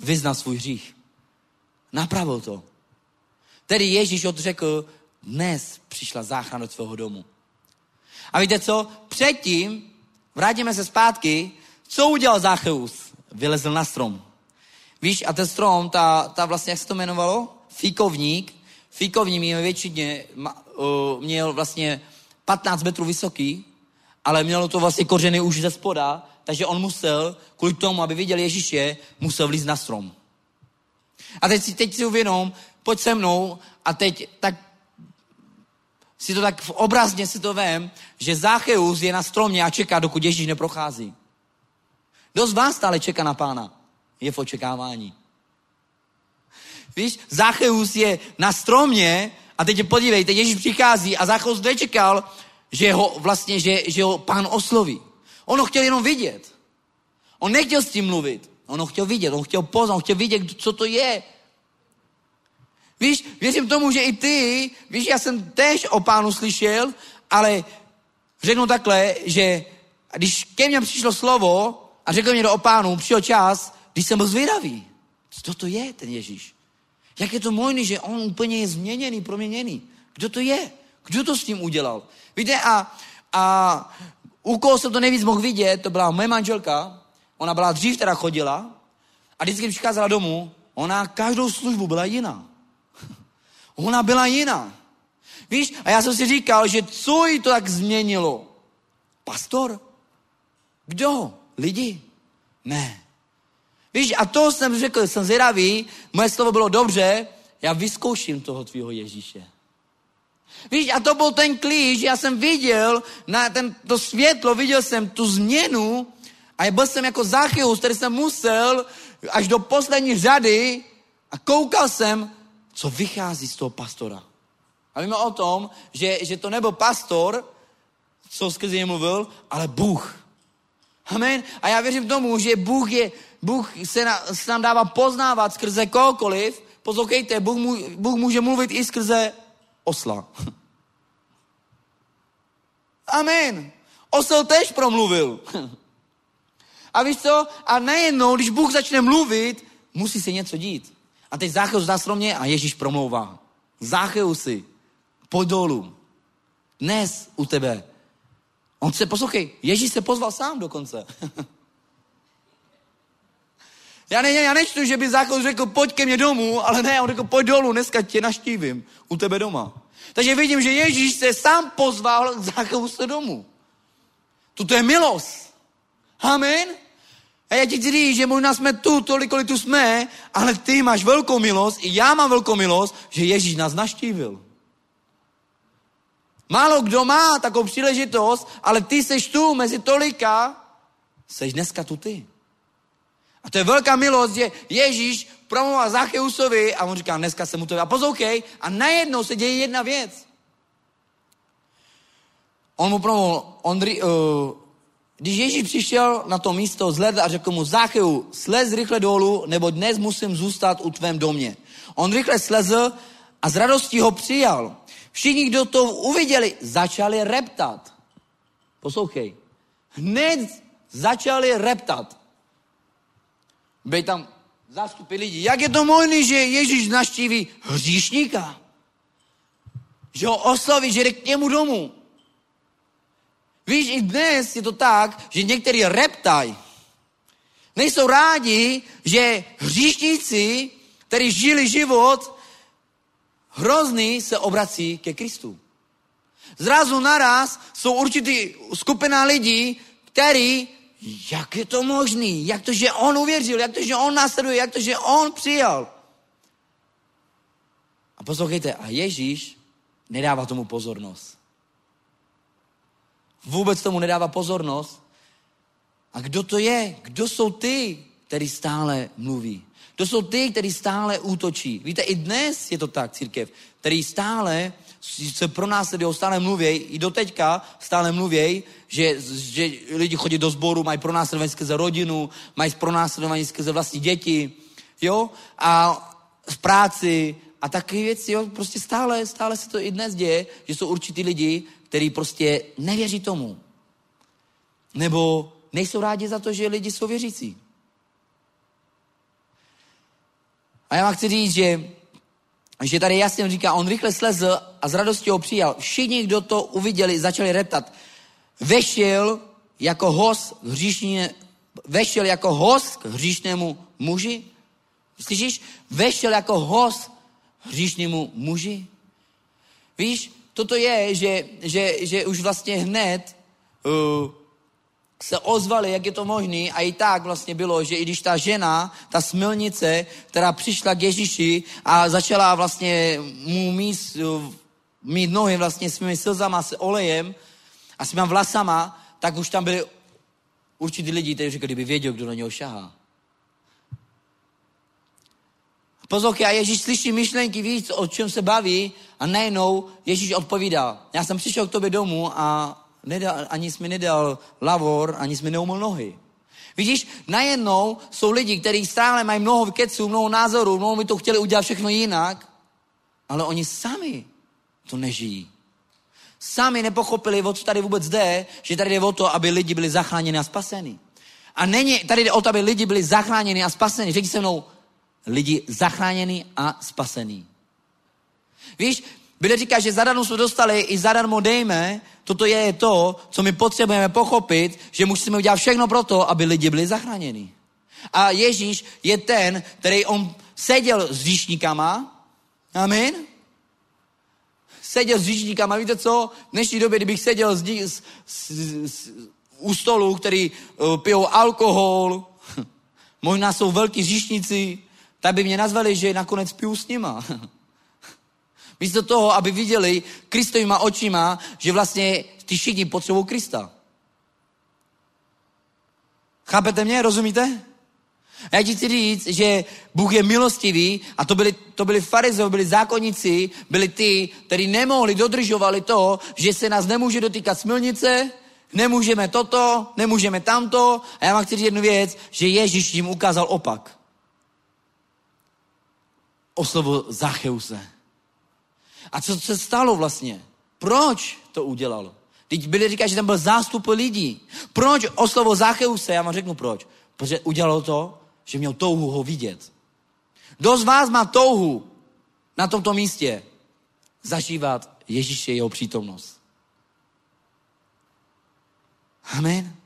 Vyznal svůj hřích. Napravil to. Tedy Ježíš odřekl, dnes přišla záchrana do tvého domu. A víte co? Předtím, vrátíme se zpátky, co udělal Zácheus? Vylezl na strom. Víš, a ten strom, ta, ta vlastně, jak se to jmenovalo? Fíkovník. Fíkovník měl většině, měl vlastně 15 metrů vysoký, ale mělo to vlastně kořeny už ze spoda, takže on musel, kvůli tomu, aby viděl Ježíše, musel vlízt na strom. A teď si, teď si uvědom, pojď se mnou a teď tak si to tak obrazně si to vem, že Zácheus je na stromě a čeká, dokud Ježíš neprochází. Kdo z vás stále čeká na pána? Je v očekávání. Víš, Zácheus je na stromě a teď podívejte, Ježíš přichází a Zácheus nečekal, že ho vlastně, že, že ho pán osloví. On ho chtěl jenom vidět. On nechtěl s tím mluvit. On ho chtěl vidět, on chtěl poznat, on chtěl vidět, co to je. Víš, věřím tomu, že i ty, víš, já jsem tež o pánu slyšel, ale řeknu takhle, že když ke mně přišlo slovo a řekl mi o pánu, přišel čas, když jsem byl zvědavý. Co to je ten Ježíš? Jak je to možné, že on úplně je změněný, proměněný? Kdo to je? Kdo to s tím udělal? Víte, a, a u koho jsem to nejvíc mohl vidět, to byla moje manželka, ona byla dřív teda chodila a vždycky, přicházela domů, ona každou službu byla jiná. *laughs* Ona byla jiná. Víš, a já jsem si říkal, že co jí to tak změnilo? Pastor? Kdo? Lidi? Ne. Víš, a to jsem řekl, jsem zvědavý, moje slovo bylo dobře, já vyzkouším toho tvýho Ježíše. Víš, a to byl ten klíč, já jsem viděl na ten, to světlo, viděl jsem tu změnu a byl jsem jako Zachyus, který jsem musel až do poslední řady a koukal jsem, co vychází z toho pastora. A víme o tom, že, že to nebyl pastor, co skrze něj mluvil, ale Bůh. Amen. A já věřím tomu, že Bůh, je, Bůh se, na, se nám dává poznávat skrze kohokoliv. Poslouchejte, Bůh, mu, Bůh může mluvit i skrze osla. Amen. Osel tež promluvil. A víš co? A najednou, když Bůh začne mluvit, musí se něco dít. A teď Zácheus mě a Ježíš promlouvá. Zácheusi, pojď dolů. Dnes u tebe. On se, poslouchej, Ježíš se pozval sám dokonce. *laughs* já, ne, já nečtu, že by Zácheus řekl, pojď ke mně domů, ale ne, on řekl, pojď dolů, dneska tě naštívím u tebe doma. Takže vidím, že Ježíš se sám pozval k Zácheuse domů. Tuto je milost. Amen. A já ti říct, že možná jsme tu, tolik, kolik tu jsme, ale ty máš velkou milost, i já mám velkou milost, že Ježíš nás naštívil. Málo kdo má takovou příležitost, ale ty seš tu mezi tolika, seš dneska tu ty. A to je velká milost, že Ježíš promluvil Zacheusovi a on říká, dneska se mu to... A poslouchej, a najednou se děje jedna věc. On mu promluvil, on, uh, když Ježíš přišel na to místo, zhledl a řekl mu, Zacheu, slez rychle dolů, nebo dnes musím zůstat u tvém domě. On rychle slezl a z radostí ho přijal. Všichni, kdo to uviděli, začali reptat. Poslouchej. Hned začali reptat. Byli tam zástupy lidí. Jak je to možné, že Ježíš naštíví hříšníka? Že ho osloví, že jde k němu domů. Víš, i dnes je to tak, že někteří reptají. Nejsou rádi, že hříšníci, kteří žili život hrozný, se obrací ke Kristu. Zrazu naraz jsou určitý skupina lidí, který, jak je to možný, jak to, že on uvěřil, jak to, že on následuje, jak to, že on přijal. A poslouchejte, a Ježíš nedává tomu pozornost. Vůbec tomu nedává pozornost. A kdo to je? Kdo jsou ty, který stále mluví? To jsou ty, kteří stále útočí. Víte, i dnes je to tak, církev, který stále se pro nás stále mluvěj, i do teďka stále mluvěj, že, že lidi chodí do sboru, mají pro nás skrze rodinu, mají pro nás skrze vlastní děti, jo, a v práci a takové věci, jo, prostě stále, stále se to i dnes děje, že jsou určitý lidi, kteří prostě nevěří tomu. Nebo nejsou rádi za to, že lidi jsou věřící. A já vám chci říct, že, že tady jasně říká, on rychle slezl a s radostí ho přijal. Všichni, kdo to uviděli, začali reptat. Vešel jako host hříšně, vešel jako host k hříšnému muži. Slyšíš? Vešel jako host hříšnému muži. Víš, toto je, že, že, že už vlastně hned uh, se ozvali, jak je to možné a i tak vlastně bylo, že i když ta žena, ta smilnice, která přišla k Ježíši a začala vlastně mu mít, mít nohy vlastně svými slzama, s olejem a s svýma vlasama, tak už tam byli určitý lidi, kteří řekli, kdyby věděl, kdo na něho šahá. Poslouchej, a Ježíš slyší myšlenky, víc, o čem se baví a najednou Ježíš odpovídá. Já jsem přišel k tobě domů a nedal, ani jsi mi nedal lavor, ani jsi mi neumil nohy. Vidíš, najednou jsou lidi, kteří stále mají mnoho keců, mnoho názorů, mnoho by to chtěli udělat všechno jinak, ale oni sami to nežijí. Sami nepochopili, o co tady vůbec jde, že tady jde o to, aby lidi byli zachráněni a spaseni. A není, tady jde o to, aby lidi byli zachráněni a spaseni. Řekni se mnou, lidi zachráněni a spasení. Víš, Bible říká, že zadarmo jsme dostali i zadarmo dejme. Toto je to, co my potřebujeme pochopit, že musíme udělat všechno pro to, aby lidi byli zachráněni. A Ježíš je ten, který on seděl s říšníkama. Amen. Seděl s říšníkama. Víte co? V dnešní době, kdybych seděl s, s, s, s, u stolu, který uh, pijou alkohol, *laughs* možná jsou velký říšníci, tak by mě nazvali, že nakonec piju s nima. *laughs* Místo toho, aby viděli Kristovýma očima, že vlastně ty všichni potřebují Krista. Chápete mě? Rozumíte? A já ti chci říct, že Bůh je milostivý a to byli, to byli farizové, byli zákonníci, byli ty, kteří nemohli, dodržovali to, že se nás nemůže dotýkat smilnice, nemůžeme toto, nemůžeme tamto. A já vám chci říct jednu věc, že Ježíš jim ukázal opak. O slovo Zacheuse. A co se stalo vlastně? Proč to udělalo? Teď byli říkat, že tam byl zástup lidí. Proč oslovo Zacheuse? Já vám řeknu proč. Protože udělalo to, že měl touhu ho vidět. Kdo z vás má touhu na tomto místě zažívat Ježíše jeho přítomnost? Amen.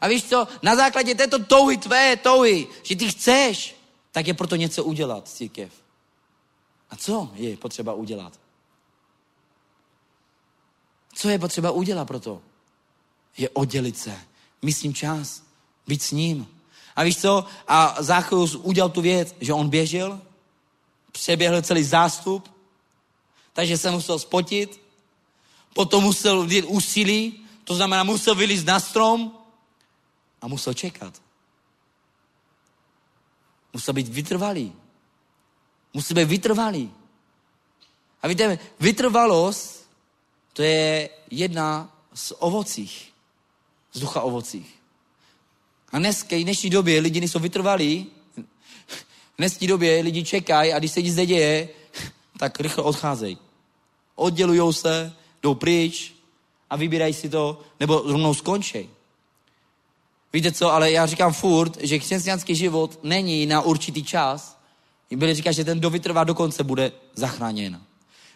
A víš co, na základě této touhy, tvé touhy, že ty chceš, tak je proto něco udělat, církev. A co je potřeba udělat? Co je potřeba udělat pro to? Je oddělit se. Myslím čas. Být s ním. A víš co? A Záchorus udělal tu věc, že on běžel, přeběhl celý zástup, takže se musel spotit, potom musel vidět úsilí, to znamená musel vylízt na strom a musel čekat. Musel být vytrvalý. Musí být vytrvalý. A víte, vytrvalost, to je jedna z ovocích, z ducha ovocích. A dneska, v dnešní době lidi nejsou vytrvalí, v dnešní době lidi čekají a když se nic neděje, tak rychle odcházejí. Oddělují se, jdou pryč a vybírají si to, nebo rovnou skončí. Víte co, ale já říkám furt, že křesťanský život není na určitý čas. Byli říká, že ten, kdo vytrvá do konce, bude zachráněn.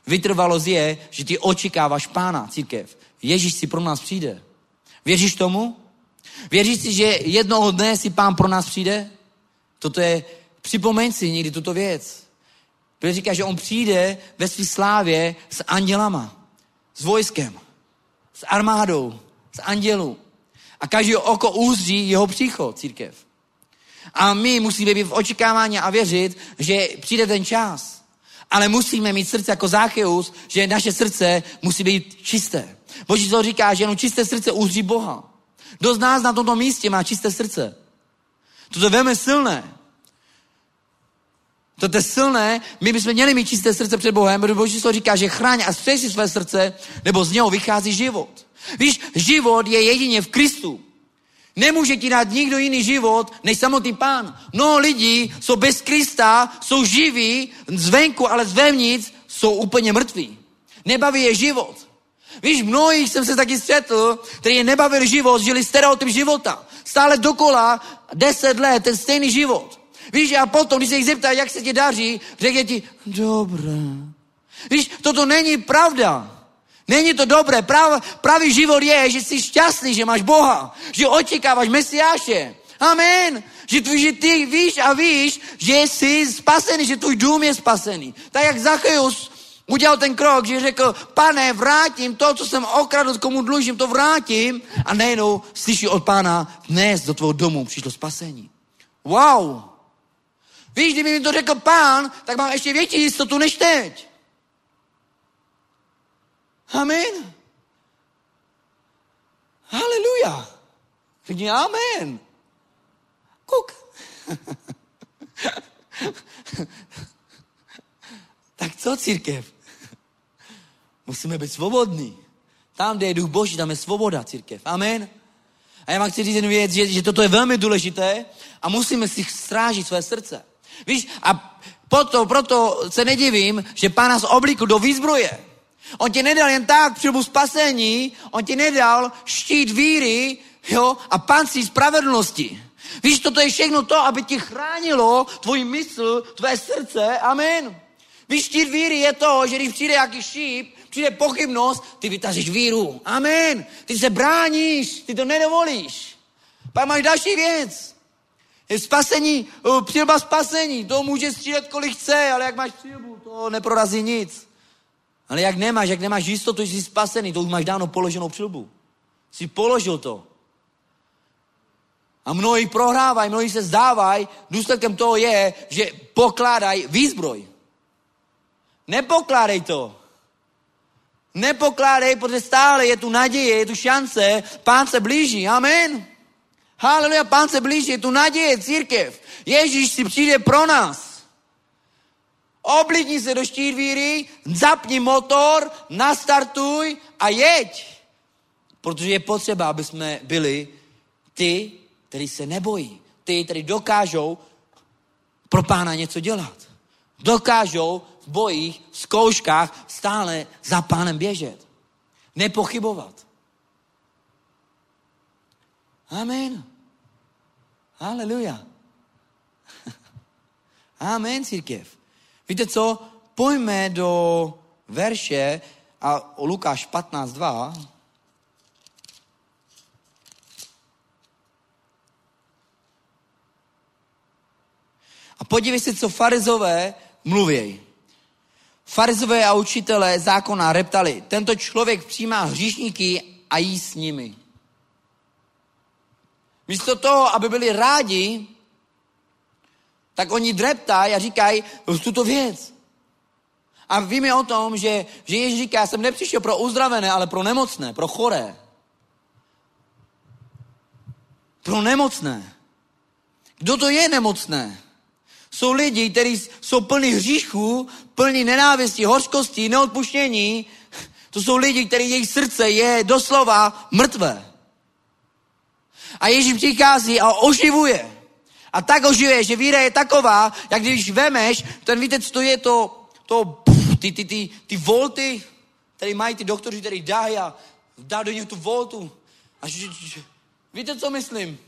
Vytrvalost je, že ty očekáváš pána, církev. Ježíš si pro nás přijde. Věříš tomu? Věříš si, že jednoho dne si pán pro nás přijde? Toto je, připomeň si někdy tuto věc. Protože říká, že on přijde ve své slávě s andělama, s vojskem, s armádou, s andělů. A každý oko uzří jeho příchod, církev. A my musíme být v očekávání a věřit, že přijde ten čas. Ale musíme mít srdce jako Zácheus, že naše srdce musí být čisté. Boží to říká, že jenom čisté srdce uzří Boha. Kdo z nás na tomto místě má čisté srdce? To je velmi silné. To je silné, my bychom měli mít čisté srdce před Bohem, protože Boží slovo říká, že chráň a střej si své srdce, nebo z něho vychází život. Víš, život je jedině v Kristu. Nemůže ti dát nikdo jiný život, než samotný pán. No lidí jsou bez Krista, jsou živí zvenku, ale zvevnitř jsou úplně mrtví. Nebaví je život. Víš, mnohých jsem se taky střetl, který je nebavil život, žili stereotyp života. Stále dokola deset let, ten stejný život. Víš, a potom, když se jich zeptá, jak se ti daří, řekne ti, dobré. Víš, toto není pravda. Není to dobré. Prav, pravý život je, že jsi šťastný, že máš Boha, že očekáváš Mesiáše. Amen. Že, tvůj, že ty víš a víš, že jsi spasený, že tvůj dům je spasený. Tak jak Zachyus udělal ten krok, že řekl, pane, vrátím to, co jsem okradl, komu dlužím, to vrátím. A nejenom slyší od pána, dnes do tvého domu přišlo spasení. Wow. Víš, kdyby mi to řekl pán, tak mám ještě větší jistotu než teď. Amen. Haleluja. Řekni amen. Kuk. *laughs* tak co církev? Musíme být svobodní. Tam, kde je duch Boží, tam je svoboda církev. Amen. A já vám chci říct jednu věc, že, že toto je velmi důležité a musíme si strážit své srdce. Víš, a proto, proto se nedivím, že pán nás oblikl do výzbroje. On ti nedal jen tak příbu spasení, on ti nedal štít víry jo, a pancí spravedlnosti. Víš, toto je všechno to, aby ti chránilo tvůj mysl, tvé srdce, amen. Víš, štít víry je to, že když přijde jaký šíp, přijde pochybnost, ty vytažíš víru. Amen. Ty se bráníš, ty to nedovolíš. Pak máš další věc. Je spasení, přilba spasení, to může střílet kolik chce, ale jak máš přilbu, to neprorazí nic. Ale jak nemáš, jak nemáš jistotu, že jsi spasený, to už máš dávno položenou přilbu. Jsi položil to. A mnohí prohrávají, mnohí se zdávají, důsledkem toho je, že pokládají výzbroj. Nepokládej to. Nepokládej, protože stále je tu naděje, je tu šance, pán se blíží, amen. Haleluja, pán se blíží, je tu naděje, církev. Ježíš si přijde pro nás. Oblíkni se do štít víry, zapni motor, nastartuj a jeď. Protože je potřeba, aby jsme byli ty, kteří se nebojí. Ty, kteří dokážou pro pána něco dělat. Dokážou v bojích, v zkouškách stále za pánem běžet. Nepochybovat. Amen. Haleluja. *laughs* Amen, církev. Víte co? Pojďme do verše a Lukáš 15.2. A podívej se, co farizové mluví. Farizové a učitelé zákona reptali, tento člověk přijímá hříšníky a jí s nimi. Místo toho, aby byli rádi, tak oni dreptají a říkají tuto věc. A víme o tom, že, že Ježíš říká, já jsem nepřišel pro uzdravené, ale pro nemocné, pro choré. Pro nemocné. Kdo to je nemocné? Jsou lidi, kteří jsou plní hříchů, plní nenávisti, hořkosti, neodpuštění. To jsou lidi, kteří jejich srdce je doslova mrtvé. A Ježíš přichází a oživuje. A tak oživuje, že víra je taková, jak když vemeš, ten víte, co to je to, to ty, ty, ty, ty volty, které mají ty doktoři, který dají a dá do něj tu voltu. A že, že, víte, co myslím?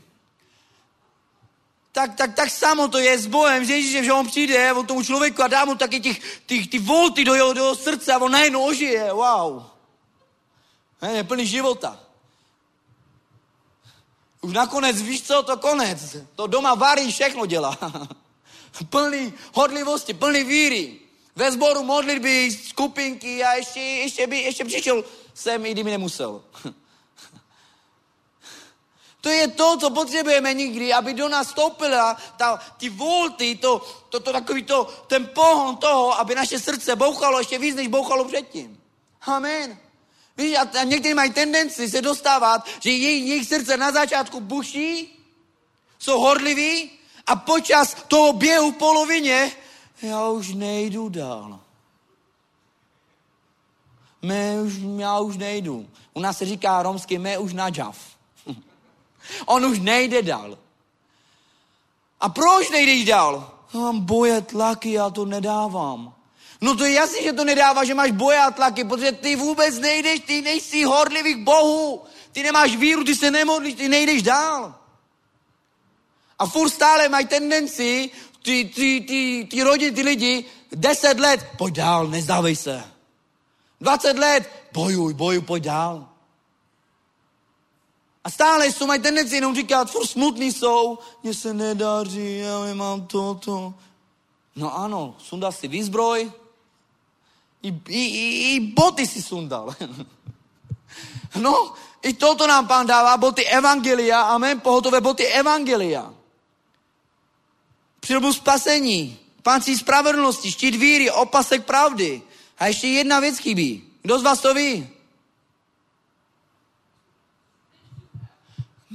Tak, tak, tak samo to je s Bohem, že Ježíš, že on přijde on tomu člověku a dá mu taky těch, těch, ty volty do jeho, do jeho srdce a on najednou ožije, wow. Je plný života. Už nakonec víš co, to konec. To doma varí, všechno dělá. *laughs* plný hodlivosti, plný víry. Ve sboru modlitby, skupinky a ještě, ještě, by, ještě přišel sem, i kdyby nemusel. *laughs* To je to, co potřebujeme nikdy, aby do nás stoupila ta, ty volty, to, to, to takový to, ten pohon toho, aby naše srdce bouchalo ještě víc, než bouchalo předtím. Amen. Víš, a, a někteří mají tendenci se dostávat, že jejich, jejich srdce na začátku buší, jsou horliví a počas toho běhu v polovině já už nejdu dál. Mé už, já už nejdu. U nás se říká romsky, mé už na džav. On už nejde dál. A proč nejde dál? Mám boje, tlaky, já to nedávám. No to je jasný, že to nedává, že máš boje a tlaky, protože ty vůbec nejdeš, ty nejsi horlivý k Bohu. Ty nemáš víru, ty se nemodlíš, ty nejdeš dál. A furt stále mají tendenci, ty, ty, ty, ty rodiny, ty lidi, deset let, pojď dál, nezdávej se. Dvacet let, bojuj, bojuj, pojď dál. A stále jsou, mají tendenci jenom říkat, furt smutný jsou, mně se nedaří, já nemám toto. No ano, sundal si výzbroj, i, i, i, i boty si sundal. *laughs* no, i toto nám pán dává, boty evangelia, amen, pohotové boty evangelia. Přilbu spasení, si spravedlnosti, štít víry, opasek pravdy. A ještě jedna věc chybí. Kdo z vás to ví?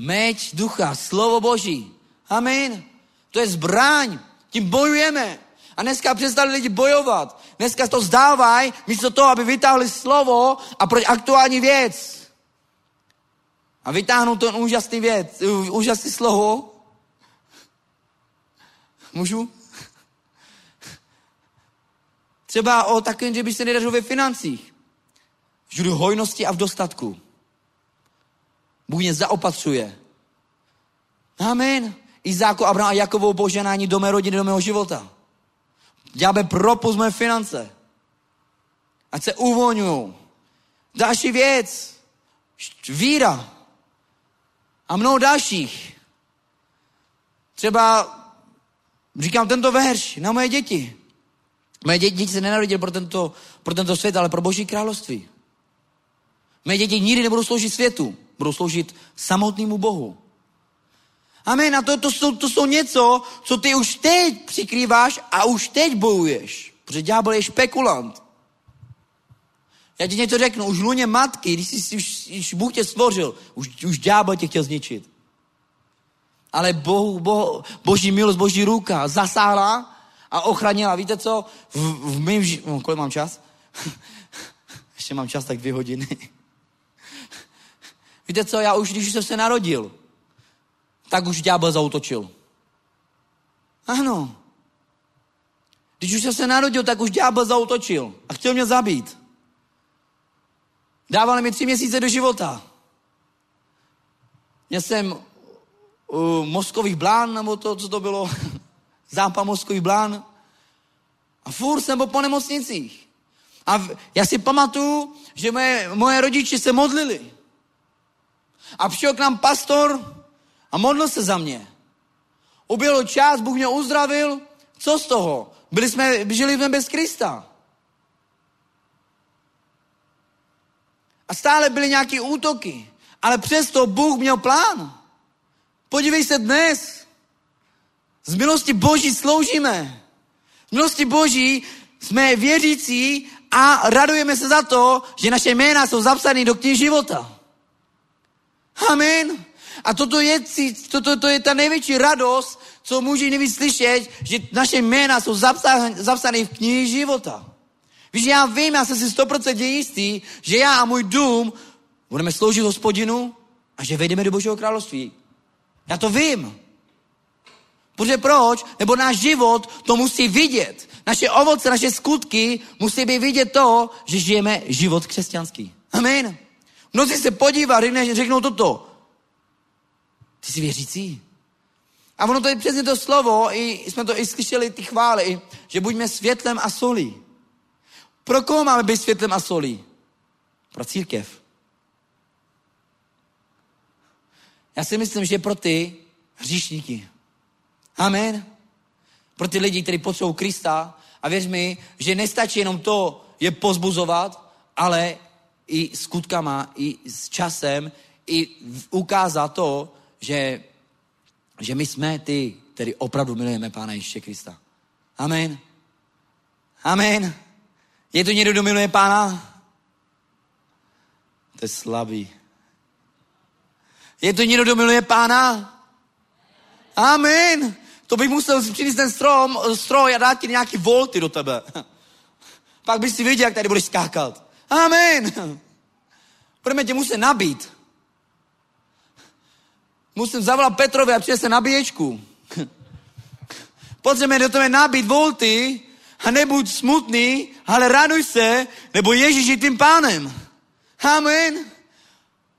Meč ducha, slovo boží. Amen. To je zbraň. Tím bojujeme. A dneska přestali lidi bojovat. Dneska to zdávají, místo toho, aby vytáhli slovo a proč aktuální věc. A vytáhnou to úžasný věc, úžasný slovo. Můžu? Třeba o takovém, že by se nedařilo ve financích. V hojnosti a v dostatku. Bůh mě zaopatřuje. Amen. Izáko, Abraham a Jakovou poženání do mé rodiny, do mého života. Ďábel, propust moje finance. Ať se uvolňují. Další věc. Víra. A mnoho dalších. Třeba říkám tento verš na moje děti. Moje děti, děti se nenarodily pro tento, pro tento svět, ale pro Boží království. Moje děti nikdy nebudou sloužit světu, budou sloužit samotnému Bohu. Amen. A to, to, jsou, to jsou něco, co ty už teď přikrýváš a už teď bojuješ. Protože ďábel je špekulant. Já ti něco řeknu, už luně matky, když, jsi, už, když Bůh tě stvořil, už, už ďábel tě chtěl zničit. Ale Bohu, bo, boží milost, boží ruka zasáhla a ochránila. Víte co? V, v mým ži... No, kolik mám čas? *laughs* Ještě mám čas tak dvě hodiny. Víte co? Já už, když jsem se narodil, tak už ďábel zautočil. Ano. Když už jsem se narodil, tak už ďábel zautočil a chtěl mě zabít. Dával mi tři měsíce do života. Měl jsem uh, mozkový blán, nebo to, co to bylo, *laughs* zápal mozkový blán. A furt jsem byl po nemocnicích. A v, já si pamatuju, že moje, moje rodiče se modlili. A přišel k nám pastor a modlil se za mě. Uběhl čas, Bůh mě uzdravil. Co z toho? Byli jsme, žili jsme bez Krista. A stále byly nějaké útoky. Ale přesto Bůh měl plán. Podívej se dnes. Z milosti Boží sloužíme. Z milosti Boží jsme věřící a radujeme se za to, že naše jména jsou zapsány do knihy života. Amen. A toto je, toto, to je ta největší radost, co může nejvíc slyšet, že naše jména jsou zapsány v knihy života. Víš, já vím, já jsem si 100% jistý, že já a můj dům budeme sloužit hospodinu a že vejdeme do Božího království. Já to vím. Protože proč? Nebo náš život to musí vidět. Naše ovoce, naše skutky musí být vidět to, že žijeme život křesťanský. Amen. Mnozí se podívá, řeknou toto. Ty jsi věřící? A ono to je přesně to slovo, i jsme to i slyšeli, ty chvály, že buďme světlem a solí. Pro koho máme být světlem a solí? Pro církev. Já si myslím, že pro ty hříšníky. Amen. Pro ty lidi, kteří potřebují Krista. A věř mi, že nestačí jenom to je pozbuzovat, ale i skutkama, i s časem, i ukázat to, že, že my jsme ty, který opravdu milujeme Pána Ježíše Krista. Amen. Amen. Je tu někdo, kdo miluje Pána? To je slabý. Je tu někdo, kdo miluje Pána? Amen. To bych musel přinést ten strom, stroj a dát ti nějaký volty do tebe. *laughs* Pak bys si viděl, jak tady budeš skákat. Amen. Budeme tě muset nabít. Musím zavolat Petrovi a přinese nabíječku. Potřebujeme do tebe nabít volty a nebuď smutný, ale raduj se, nebo Ježíš je tím pánem. Amen.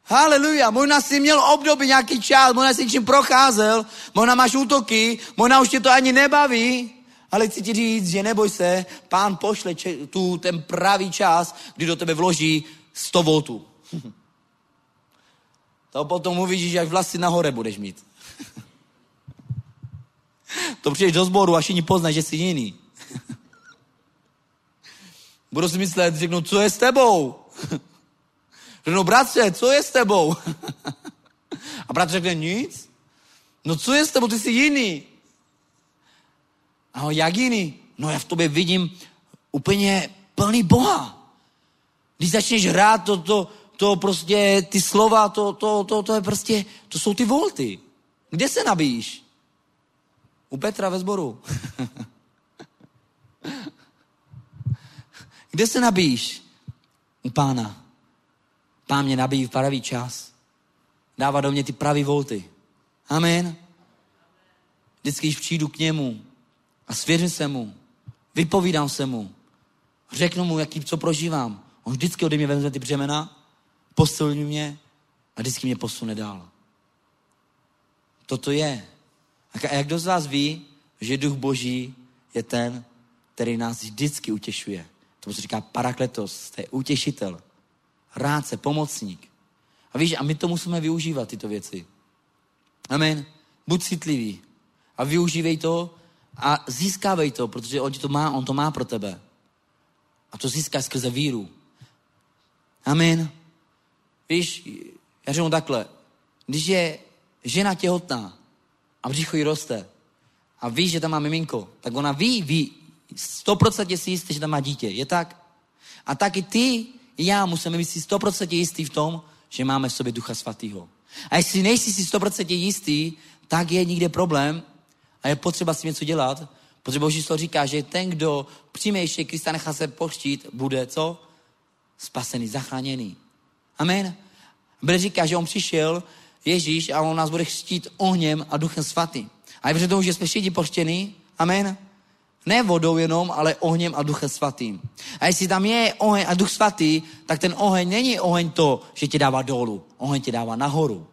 Haleluja. Možná jsi měl období nějaký čas, možná jsi čím procházel, možná máš útoky, možná už tě to ani nebaví, ale chci ti říct, že neboj se, pán pošle če- tu ten pravý čas, kdy do tebe vloží 100 voltů. *laughs* To potom uvidíš, jak vlasy nahoře budeš mít. *laughs* to přijdeš do sboru a všichni poznají, že jsi jiný. *laughs* Budu si myslet, řeknu, co je s tebou? řeknu, bratře, co je s tebou? a bratře řekne, nic. No co je s tebou, ty jsi jiný. A jak jiný? No já v tobě vidím úplně plný Boha. Když začneš hrát to, to, to prostě, ty slova, to, to, to, to je prostě, to jsou ty volty. Kde se nabíjíš? U Petra ve sboru. *laughs* Kde se nabíjíš? U pána. Pán mě nabíjí v pravý čas. Dává do mě ty pravý volty. Amen. Vždycky, když přijdu k němu a svěřím se mu, vypovídám se mu, řeknu mu, jaký, co prožívám, on vždycky ode mě vezme ty břemena posilňuje mě a vždycky mě posune dál. Toto je. A jak kdo z vás ví, že duch boží je ten, který nás vždycky utěšuje. To se říká parakletos, to je utěšitel, rádce, pomocník. A víš, a my to musíme využívat, tyto věci. Amen. Buď citlivý a využívej to a získávej to, protože on to má, on to má pro tebe. A to získáš skrze víru. Amen. Víš, já řeknu takhle, když je žena těhotná a břicho jí roste a ví, že tam má miminko, tak ona ví, ví, 100% si jistý, že tam má dítě. Je tak? A taky ty já musíme být si 100% jistý v tom, že máme v sobě Ducha Svatého. A jestli nejsi si 100% jistý, tak je někde problém a je potřeba s tím něco dělat, protože Boží slovo říká, že ten, kdo přijme ještě Krista, nechá se poštít, bude co? Spasený, zachráněný. Amen. Bible říká, že on přišel, Ježíš, a on nás bude chtít ohněm a duchem svatým. A je tomu, že jsme všichni poštění. Amen. Ne vodou jenom, ale ohněm a duchem svatým. A jestli tam je oheň a duch svatý, tak ten oheň není oheň to, že tě dává dolů. Oheň tě dává nahoru.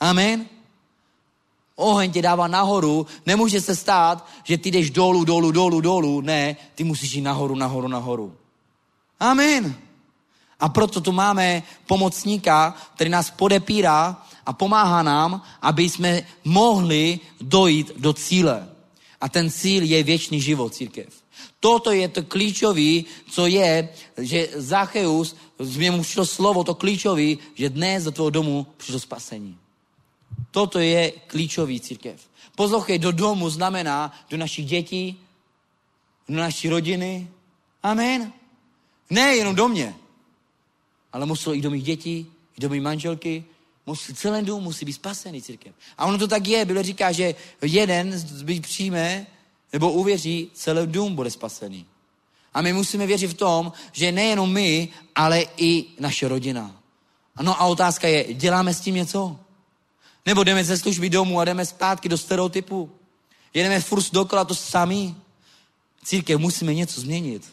Amen. Oheň tě dává nahoru. Nemůže se stát, že ty jdeš dolů, dolů, dolů, dolů. Ne, ty musíš jít nahoru, nahoru, nahoru. Amen. A proto tu máme pomocníka, který nás podepírá a pomáhá nám, aby jsme mohli dojít do cíle. A ten cíl je věčný život, církev. Toto je to klíčový, co je, že Zacheus, z němu přišlo slovo, to klíčový, že dnes do tvého domu přišlo spasení. Toto je klíčový církev. Poslouchej, do domu znamená do našich dětí, do naší rodiny. Amen. Ne jenom do mě, ale muselo i do mých dětí, i do mých manželky, musí, celý dům musí být spasený církev. A ono to tak je, Bible říká, že jeden z přijme nebo uvěří, celý dům bude spasený. A my musíme věřit v tom, že nejenom my, ale i naše rodina. No a otázka je, děláme s tím něco? Nebo jdeme ze služby domů a jdeme zpátky do stereotypu? Jedeme furt dokola to samý? Církev musíme něco změnit.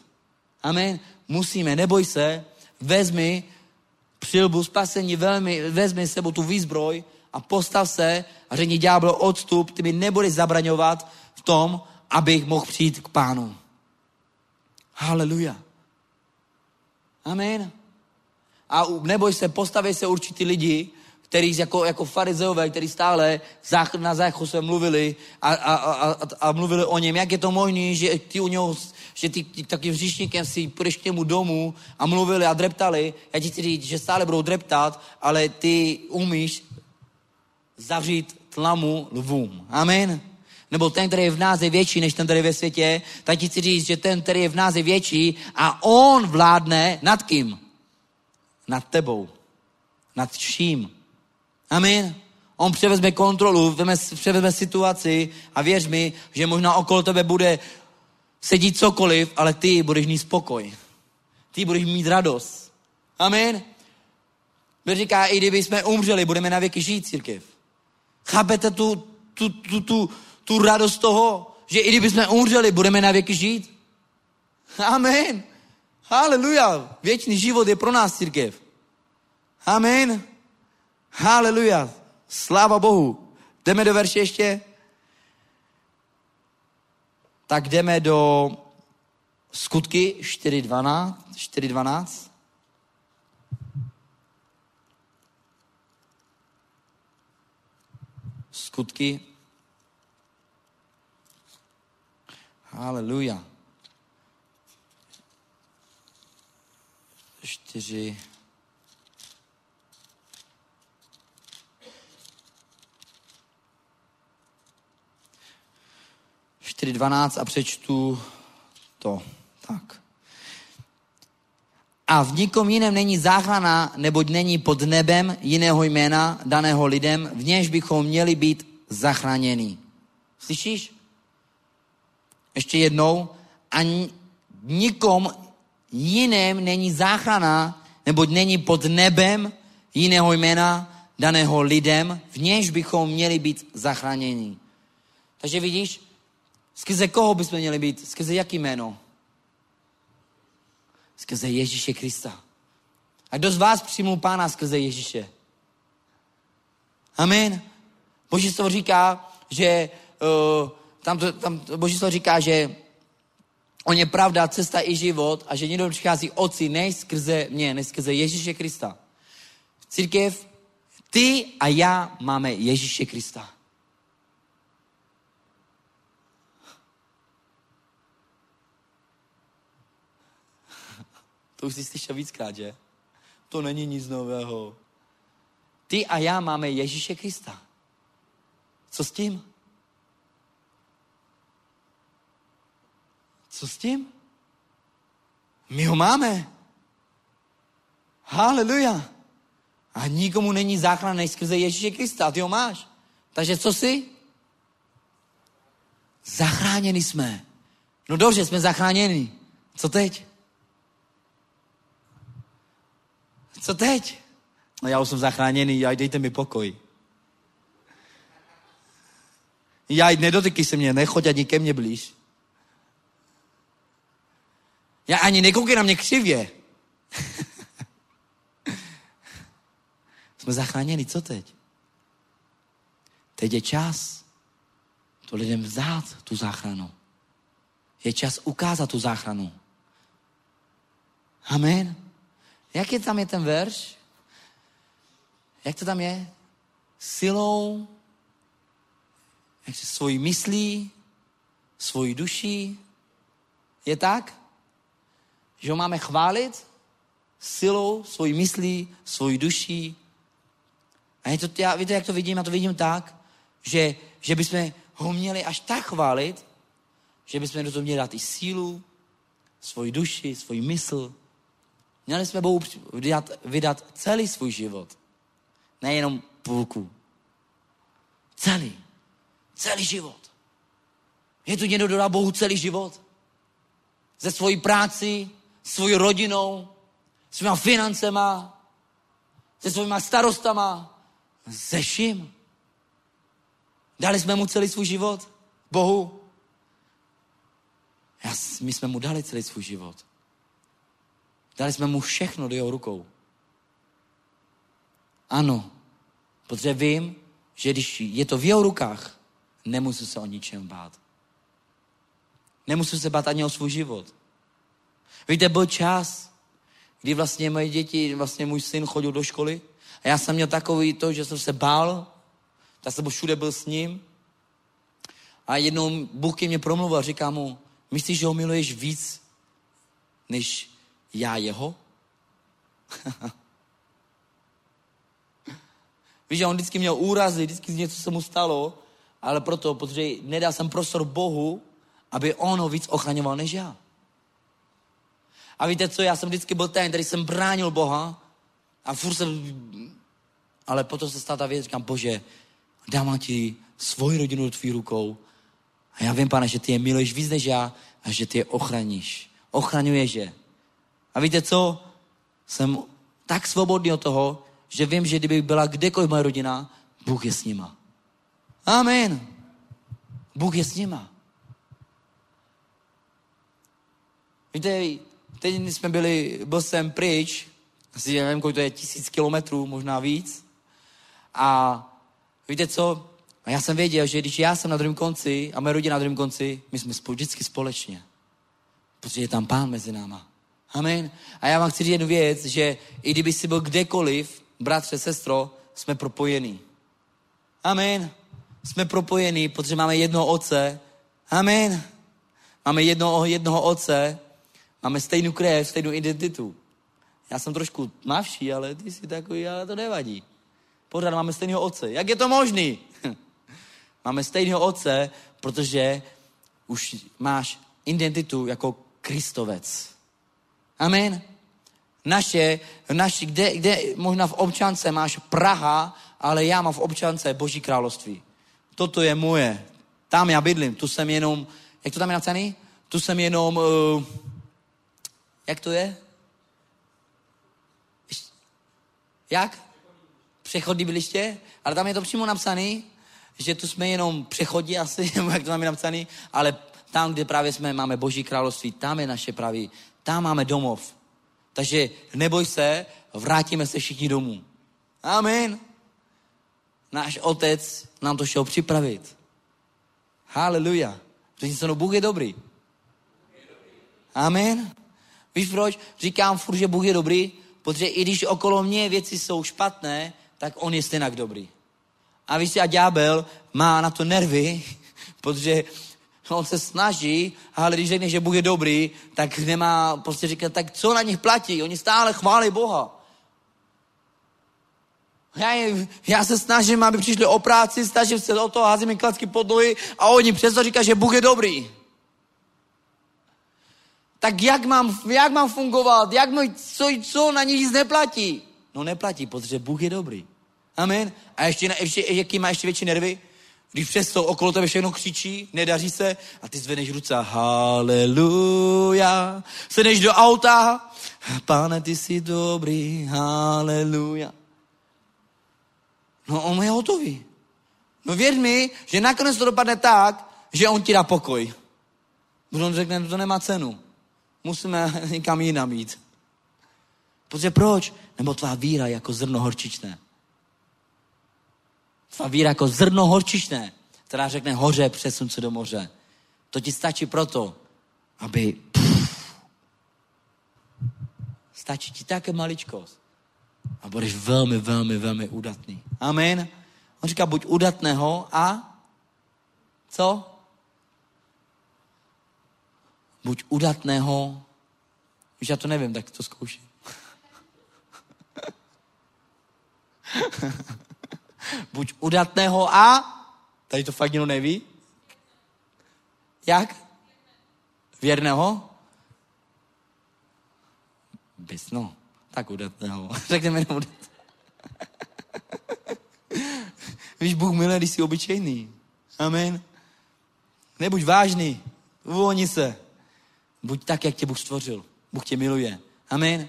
Amen. Musíme, neboj se, vezmi přilbu spasení, velmi, vezmi sebou tu výzbroj a postav se a řekni ďábel odstup, ty mi nebudeš zabraňovat v tom, abych mohl přijít k pánu. Haleluja. Amen. A neboj se, postaví se určitý lidi, který jako, jako farizeové, který stále na záchu se mluvili a, a, a, a, mluvili o něm, jak je to možné, že ty u něho, že ty, ty takým hříšníkem si půjdeš k němu domů a mluvili a dreptali. Já ti chci říct, že stále budou dreptat, ale ty umíš zavřít tlamu lvům. Amen. Nebo ten, který je v nás, je větší než ten, který je ve světě, tak ti chci říct, že ten, který je v nás, je větší a on vládne nad kým? Nad tebou. Nad vším. Amen. On převezme kontrolu, převezme situaci a věř mi, že možná okolo tebe bude sedít cokoliv, ale ty budeš mít spokoj. Ty budeš mít radost. Amen. Bůh říká, i kdyby jsme umřeli, budeme na věky žít, církev. Chápete tu, tu, tu, tu, tu radost toho, že i kdyby jsme umřeli, budeme na věky žít? Amen. Haleluja. Věčný život je pro nás, církev. Amen. Haleluja. Sláva Bohu. Jdeme do verše ještě? Tak jdeme do skutky 4.12. 4.12. Skutky. Haleluja. 4. 4.12 a přečtu to. Tak. A v nikom jiném není záchrana, neboť není pod nebem jiného jména daného lidem, v něž bychom měli být zachráněni. Slyšíš? Ještě jednou. A nikom jiném není záchrana, neboť není pod nebem jiného jména daného lidem, v něž bychom měli být zachráněni. Takže vidíš, Skrze koho bychom měli být? Skrze jaký jméno? Skrze Ježíše Krista. A kdo z vás přijmul pána skrze Ježíše? Amen. Boží slovo říká, že uh, tam, to, tam Boží slovo říká, že On je pravda, cesta i život a že někdo přichází oci ne skrze mě, ne skrze Ježíše Krista. Církev, ty a já máme Ježíše Krista. To už jsi slyšel víckrát, že? To není nic nového. Ty a já máme Ježíše Krista. Co s tím? Co s tím? My ho máme. Haleluja. A nikomu není záchrana než skrze Ježíše Krista. Ty ho máš. Takže co si? Zachráněni jsme. No dobře, jsme zachráněni. Co teď? Co teď? No já už jsem zachráněný, já dejte mi pokoj. Já nedotykej se mě, nechoď ani ke mně blíž. Já ani nekoukej na mě křivě. *laughs* Jsme zachráněni, co teď? Teď je čas to lidem vzát, tu záchranu. Je čas ukázat tu záchranu. Amen. Jak je tam je ten verš? Jak to tam je? Silou, jak se svojí myslí, svojí duší. Je tak? Že ho máme chválit silou, svojí myslí, svojí duší. A je to, já, víte, jak to vidím? Já to vidím tak, že, že bychom ho měli až tak chválit, že bychom do toho měli dát i sílu, svoji duši, svoji mysl. Měli jsme Bohu vydat, vydat celý svůj život. Nejenom půlku. Celý. Celý život. Je tu někdo, kdo dá Bohu celý život? Ze svojí práci, svojí rodinou, svýma financema, se svýma starostama, se vším. Dali jsme mu celý svůj život? Bohu? Já, my jsme mu dali celý svůj život. Dali jsme mu všechno do jeho rukou. Ano, protože vím, že když je to v jeho rukách, nemusím se o ničem bát. Nemusím se bát ani o svůj život. Víte, byl čas, kdy vlastně moje děti, vlastně můj syn chodil do školy a já jsem měl takový to, že jsem se bál, tak jsem všude byl s ním a jednou Bůh ke mně promluvil a říká mu, myslíš, že ho miluješ víc, než já jeho? *laughs* Víš, že on vždycky měl úrazy, vždycky něco se mu stalo, ale proto, protože nedal jsem prostor Bohu, aby on ho víc ochraňoval než já. A víte co, já jsem vždycky byl ten, který jsem bránil Boha a furt jsem, ale potom se stala ta věc, říkám, bože, dám ti svoji rodinu do tvých rukou a já vím, pane, že ty je miluješ víc než já a že ty je ochraníš. Ochraňuješ je. A víte co? Jsem tak svobodný od toho, že vím, že kdyby byla kdekoliv moje rodina, Bůh je s nima. Amen. Bůh je s nima. Víte, teď jsme byli, byl jsem pryč, asi nevím, kolik to je, tisíc kilometrů, možná víc. A víte co? A já jsem věděl, že když já jsem na druhém konci a moje rodina na druhém konci, my jsme vždycky společně. Protože je tam pán mezi náma. Amen. A já vám chci říct jednu věc, že i kdyby si byl kdekoliv, bratře, sestro, jsme propojení. Amen. Jsme propojení, protože máme jednoho otce. Amen. Máme jednoho, jednoho otce, máme stejnou krev, stejnou identitu. Já jsem trošku mavší, ale ty jsi takový, ale to nevadí. Pořád máme stejného otce. Jak je to možný? *laughs* máme stejného otce, protože už máš identitu jako Kristovec. Amen. Naše, naši, kde, kde možná v občance máš Praha, ale já mám v občance Boží království. Toto je moje. Tam já bydlím. Tu jsem jenom, jak to tam je napsaný? Tu jsem jenom, uh, jak to je? Jak? Přechodní byliště? Ale tam je to přímo napsané, že tu jsme jenom přechodí asi, *laughs* jak to tam je napsané, ale tam, kde právě jsme, máme Boží království, tam je naše pravý, tam máme domov. Takže neboj se, vrátíme se všichni domů. Amen. Náš otec nám to šel připravit. Haleluja. Řekni se, no Bůh je dobrý. Amen. Víš proč? Říkám furt, že Bůh je dobrý, protože i když okolo mě věci jsou špatné, tak on je stejně dobrý. A víš, a ďábel má na to nervy, *laughs* protože on se snaží, ale když řekne, že Bůh je dobrý, tak nemá, prostě říkat, tak co na nich platí? Oni stále chválí Boha. Já, já se snažím, aby přišli o práci, snažím se o to, házím mi klacky pod nohy a oni přesto říkají, že Bůh je dobrý. Tak jak mám, jak mám fungovat? Jak můj, co, co na nich nic neplatí? No neplatí, protože Bůh je dobrý. Amen. A ještě, ještě jaký má ještě větší nervy? Když přesto okolo tebe všechno křičí, nedaří se a ty zvedneš ruce haleluja. Sedneš do auta, pane, ty jsi dobrý, haleluja. No on je hotový. No věř mi, že nakonec to dopadne tak, že on ti dá pokoj. Protože on řekne, to nemá cenu. Musíme *laughs* někam jinam jít. Protože proč? Nebo tvá víra jako zrno horčičné. Tvá víra jako zrno horčičné, která řekne hoře, přesun se do moře. To ti stačí proto, aby... Pff, stačí ti také maličkost. A budeš velmi, velmi, velmi udatný. Amen. On říká, buď udatného a co? Buď udatného, když já to nevím, tak to zkouším. *laughs* buď udatného a, tady to fakt někdo neví, jak? Věrného? Bysno. Tak udatného. *laughs* Řekneme jenom udatného. *laughs* Víš, Bůh miluje, když jsi obyčejný. Amen. Nebuď vážný. Uvolni se. Buď tak, jak tě Bůh stvořil. Bůh tě miluje. Amen.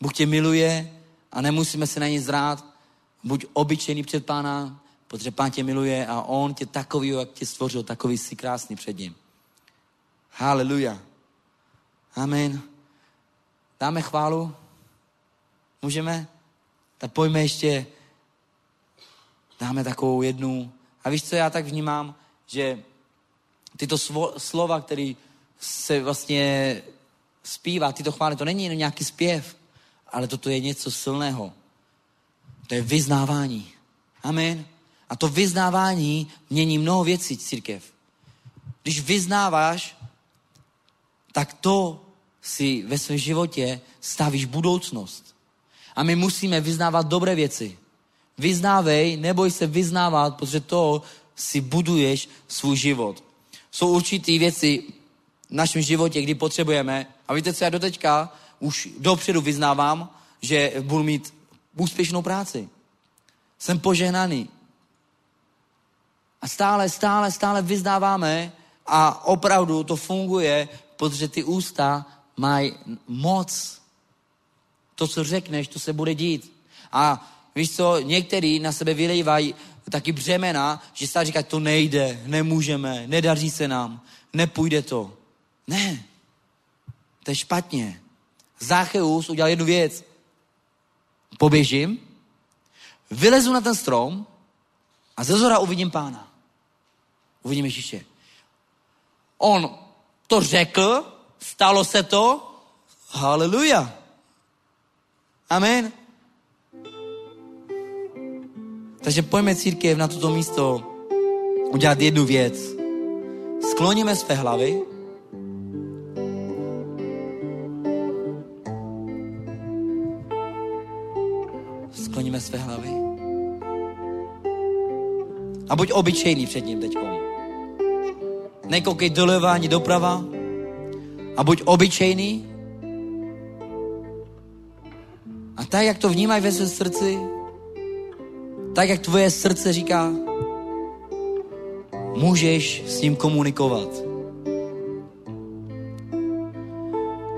Bůh tě miluje a nemusíme se na ně zrát. Buď obyčejný před pána, protože pán tě miluje a on tě takový, jak tě stvořil, takový jsi krásný před ním. Haleluja. Amen. Dáme chválu. Můžeme? Tak pojďme ještě, dáme takovou jednu. A víš, co já tak vnímám? Že tyto svo, slova, které se vlastně zpívá, tyto chvály, to není jen nějaký zpěv, ale toto je něco silného. To je vyznávání. Amen. A to vyznávání mění mnoho věcí, církev. Když vyznáváš, tak to si ve svém životě stavíš budoucnost. A my musíme vyznávat dobré věci. Vyznávej, neboj se vyznávat, protože to si buduješ svůj život. Jsou určitý věci v našem životě, kdy potřebujeme. A víte, co já doteďka už dopředu vyznávám, že budu mít úspěšnou práci. Jsem požehnaný. A stále, stále, stále vyznáváme a opravdu to funguje, protože ty ústa mají moc to, co řekneš, to se bude dít. A víš co, některý na sebe vylejvají taky břemena, že se říká, to nejde, nemůžeme, nedaří se nám, nepůjde to. Ne, to je špatně. Zácheus udělal jednu věc. Poběžím, vylezu na ten strom a ze zora uvidím pána. Uvidím Ježíše. On to řekl, stalo se to, haleluja. Amen. Takže pojďme církev na toto místo udělat jednu věc. Skloníme své hlavy. Své hlavy. A buď obyčejný před ním teďkom. Nekoukej doleva ani doprava. A buď obyčejný A tak, jak to vnímají ve svém srdci, tak, jak tvoje srdce říká, můžeš s ním komunikovat.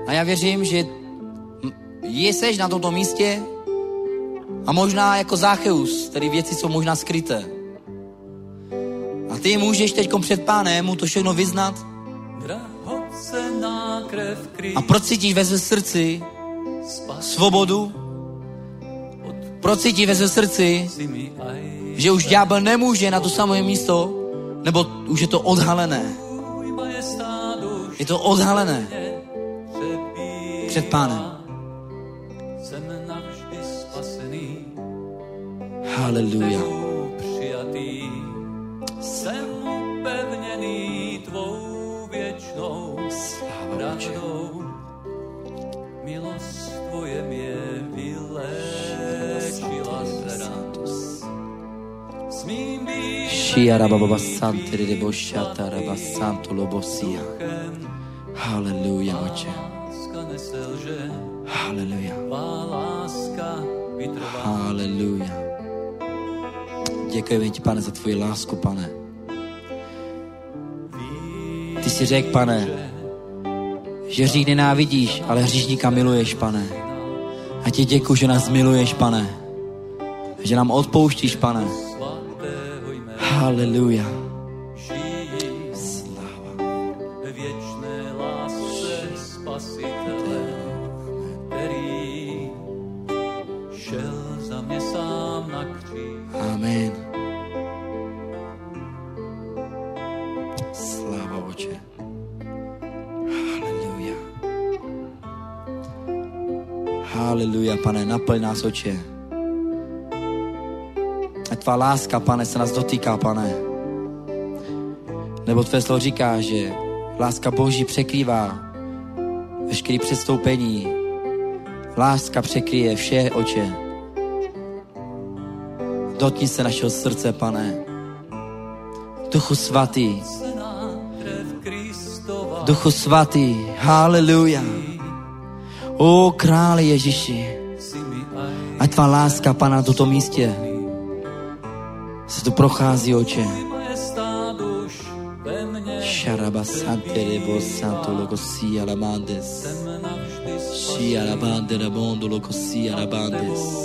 A já věřím, že jsi na tomto místě a možná jako Zácheus, tady věci jsou možná skryté. A ty můžeš teď před pánem mu to všechno vyznat a procítíš ve své srdci svobodu, procítí ve své srdci, že už ďábel nemůže na to samé místo, nebo už je to odhalené. Je to odhalené. před pánem. Haleluja. tebou přijatý. Jsem upevněný tvou věčnou Sláva Otče. pravdou. Milost tvoje mě vyléčila z ran. Smím být Shia rababa sante de boshata raba santo lobosia. Haleluja, Oče. Haleluja. Haleluja. Děkujeme ti, pane, za tvoji lásku, pane. Ty jsi řekl, pane, že hřích nenávidíš, ale hříšníka miluješ, pane. A ti děkuji, že nás miluješ, pane. Že nám odpouštíš, pane. Svatého nás, Oče. Ať tvá láska, pane, se nás dotýká, pane. Nebo tvé slovo říká, že láska Boží překrývá veškerý předstoupení. Láska překryje vše, Oče. Dotkni se našeho srdce, pane. Duchu svatý, Duchu svatý, haleluja. O králi Ježíši, tvá láska, pana, na tomto místě se tu prochází, oče. rebo santo logosi alabandes. Shi alabande alabandes.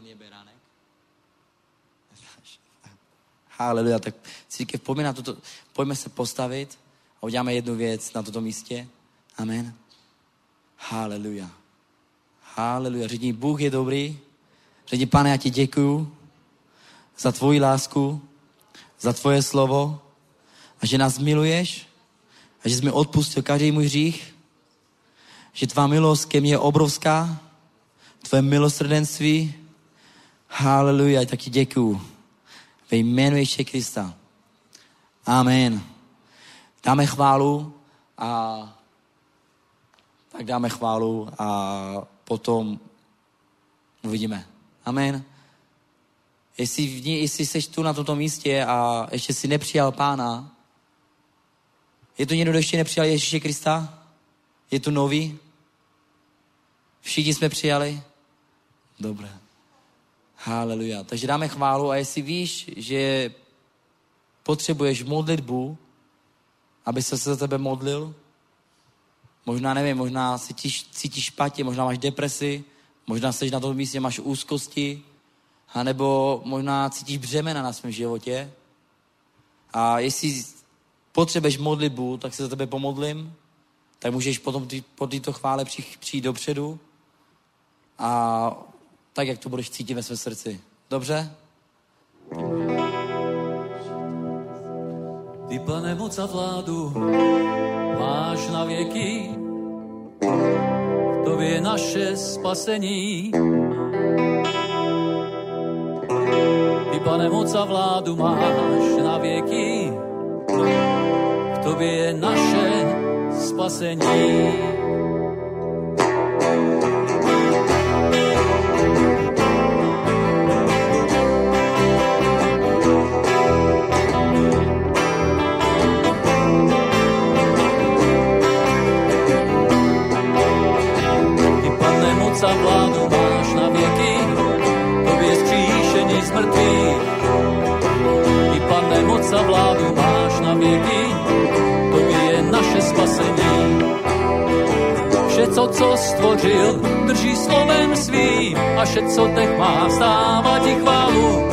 Je beránek? *laughs* Haleluja, tak církev, pojďme, na toto, pojďme se postavit a uděláme jednu věc na toto místě. Amen. Haleluja. Haleluja. Řekni, Bůh je dobrý. Řekni, pane, já ti děkuju za tvoji lásku, za tvoje slovo a že nás miluješ a že jsi mi odpustil každý můj hřích, že tvá milost ke mně je obrovská, tvoje milosrdenství. Haleluja, tak ti děkuju. Ve jménu Ježíše Krista. Amen. Dáme chválu a tak dáme chválu a potom uvidíme. Amen. Jestli, v ní, jestli jsi tu na tomto místě a ještě si nepřijal pána, je tu někdo, kdo ještě nepřijal Ježíše Krista? Je tu nový? Všichni jsme přijali? Dobré. Haleluja. Takže dáme chválu a jestli víš, že potřebuješ modlitbu, aby se za tebe modlil, možná nevím, možná se cítíš, cítíš špatně, možná máš depresi, možná jsi na tom místě, máš úzkosti, a nebo možná cítíš břemena na svém životě. A jestli potřebuješ modlitbu, tak se za tebe pomodlím, tak můžeš potom ty, po této chvále přijít dopředu a tak, jak to budeš cítit ve své srdci. Dobře? Ty, pane, moc a vládu máš na věky, to je naše spasení. Ty, pane, moc a vládu máš na věky, tobě je naše spasení. Pane, moc a vládu máš na věky, tobě zkříšení z mrtvých. Ty, pane, moc a vládu máš na věky, tobě je naše spasení. Vše, co, co stvořil, drží slovem svým a vše, co teď má, stává ti chválu.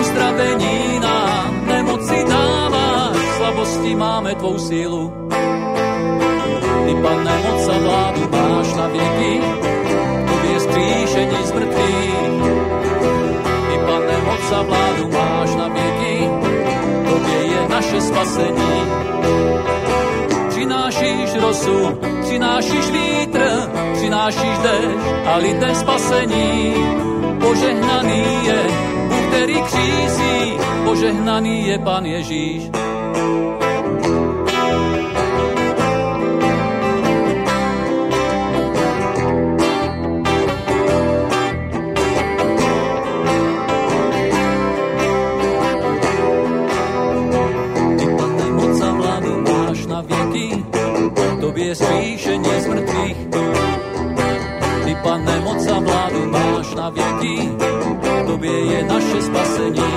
Uzdravení nám nemoci dáváš, slabosti máme tvou sílu. Ty, pane, moc a vládu máš na věky, zkříšení z mrtvých. Ty, pane, moc a vládu máš na věky, tobě je naše spasení. Přinášíš rosu, přinášíš vítr, přinášíš dešť a lidé spasení. Požehnaný je Bůh, který křízí, požehnaný je Pan Ježíš. Tobě zkříšení z mrtvých. Ty, pane, moc a vládu máš na věky, tobě je naše spasení.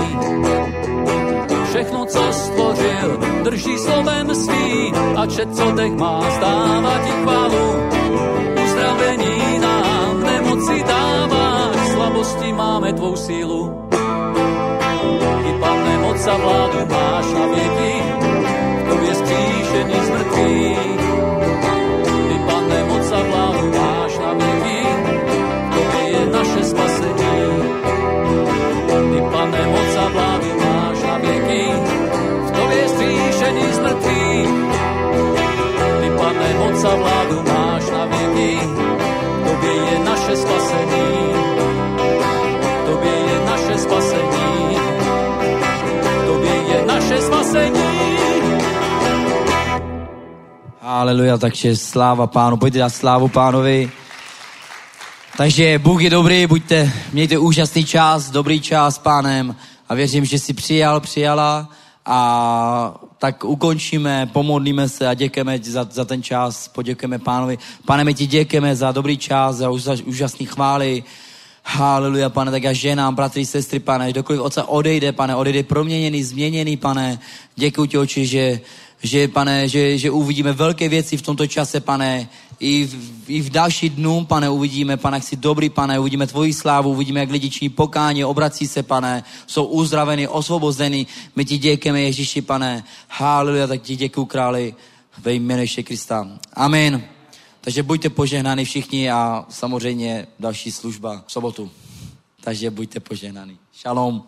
Všechno, co stvořil, drží slovem svým a vše, co dech má, stává ti chválu. Uzdravení nám nemoci dáváš, slabosti máme tvou sílu. Ty, pane, moc a vládu máš na věky, tobě zkříšení z mrtvých. Pane, moc a vládu máš na věky, tobě je naše spasení. Tobě je naše spasení. Tobě je naše spasení. Haleluja, takže sláva pánu, pojďte dát slávu pánovi. Takže Bůh je dobrý, buďte, mějte úžasný čas, dobrý čas s pánem a věřím, že si přijal, přijala a tak ukončíme, pomodlíme se a děkujeme za, za ten čas, poděkujeme pánovi. Pane, my ti děkujeme za dobrý čas, za úžas- úžasný chvály. Haleluja, pane, tak já ženám, bratři, sestry, pane, dokoliv oce odejde, pane, odejde proměněný, změněný, pane. Děkuji ti, oči, že, že, pane, že, že uvidíme velké věci v tomto čase, pane, i v, i v další dnů, pane, uvidíme, pane, jak jsi dobrý, pane, uvidíme tvoji slávu, uvidíme, jak lidi činí pokání, obrací se, pane, jsou uzdraveni, osvobozeni. My ti děkujeme, Ježíši, pane. Haleluja, tak ti děkuji, králi, ve jménu Ježíše Krista. Amen. Takže buďte požehnáni všichni a samozřejmě další služba v sobotu. Takže buďte požehnáni. Shalom.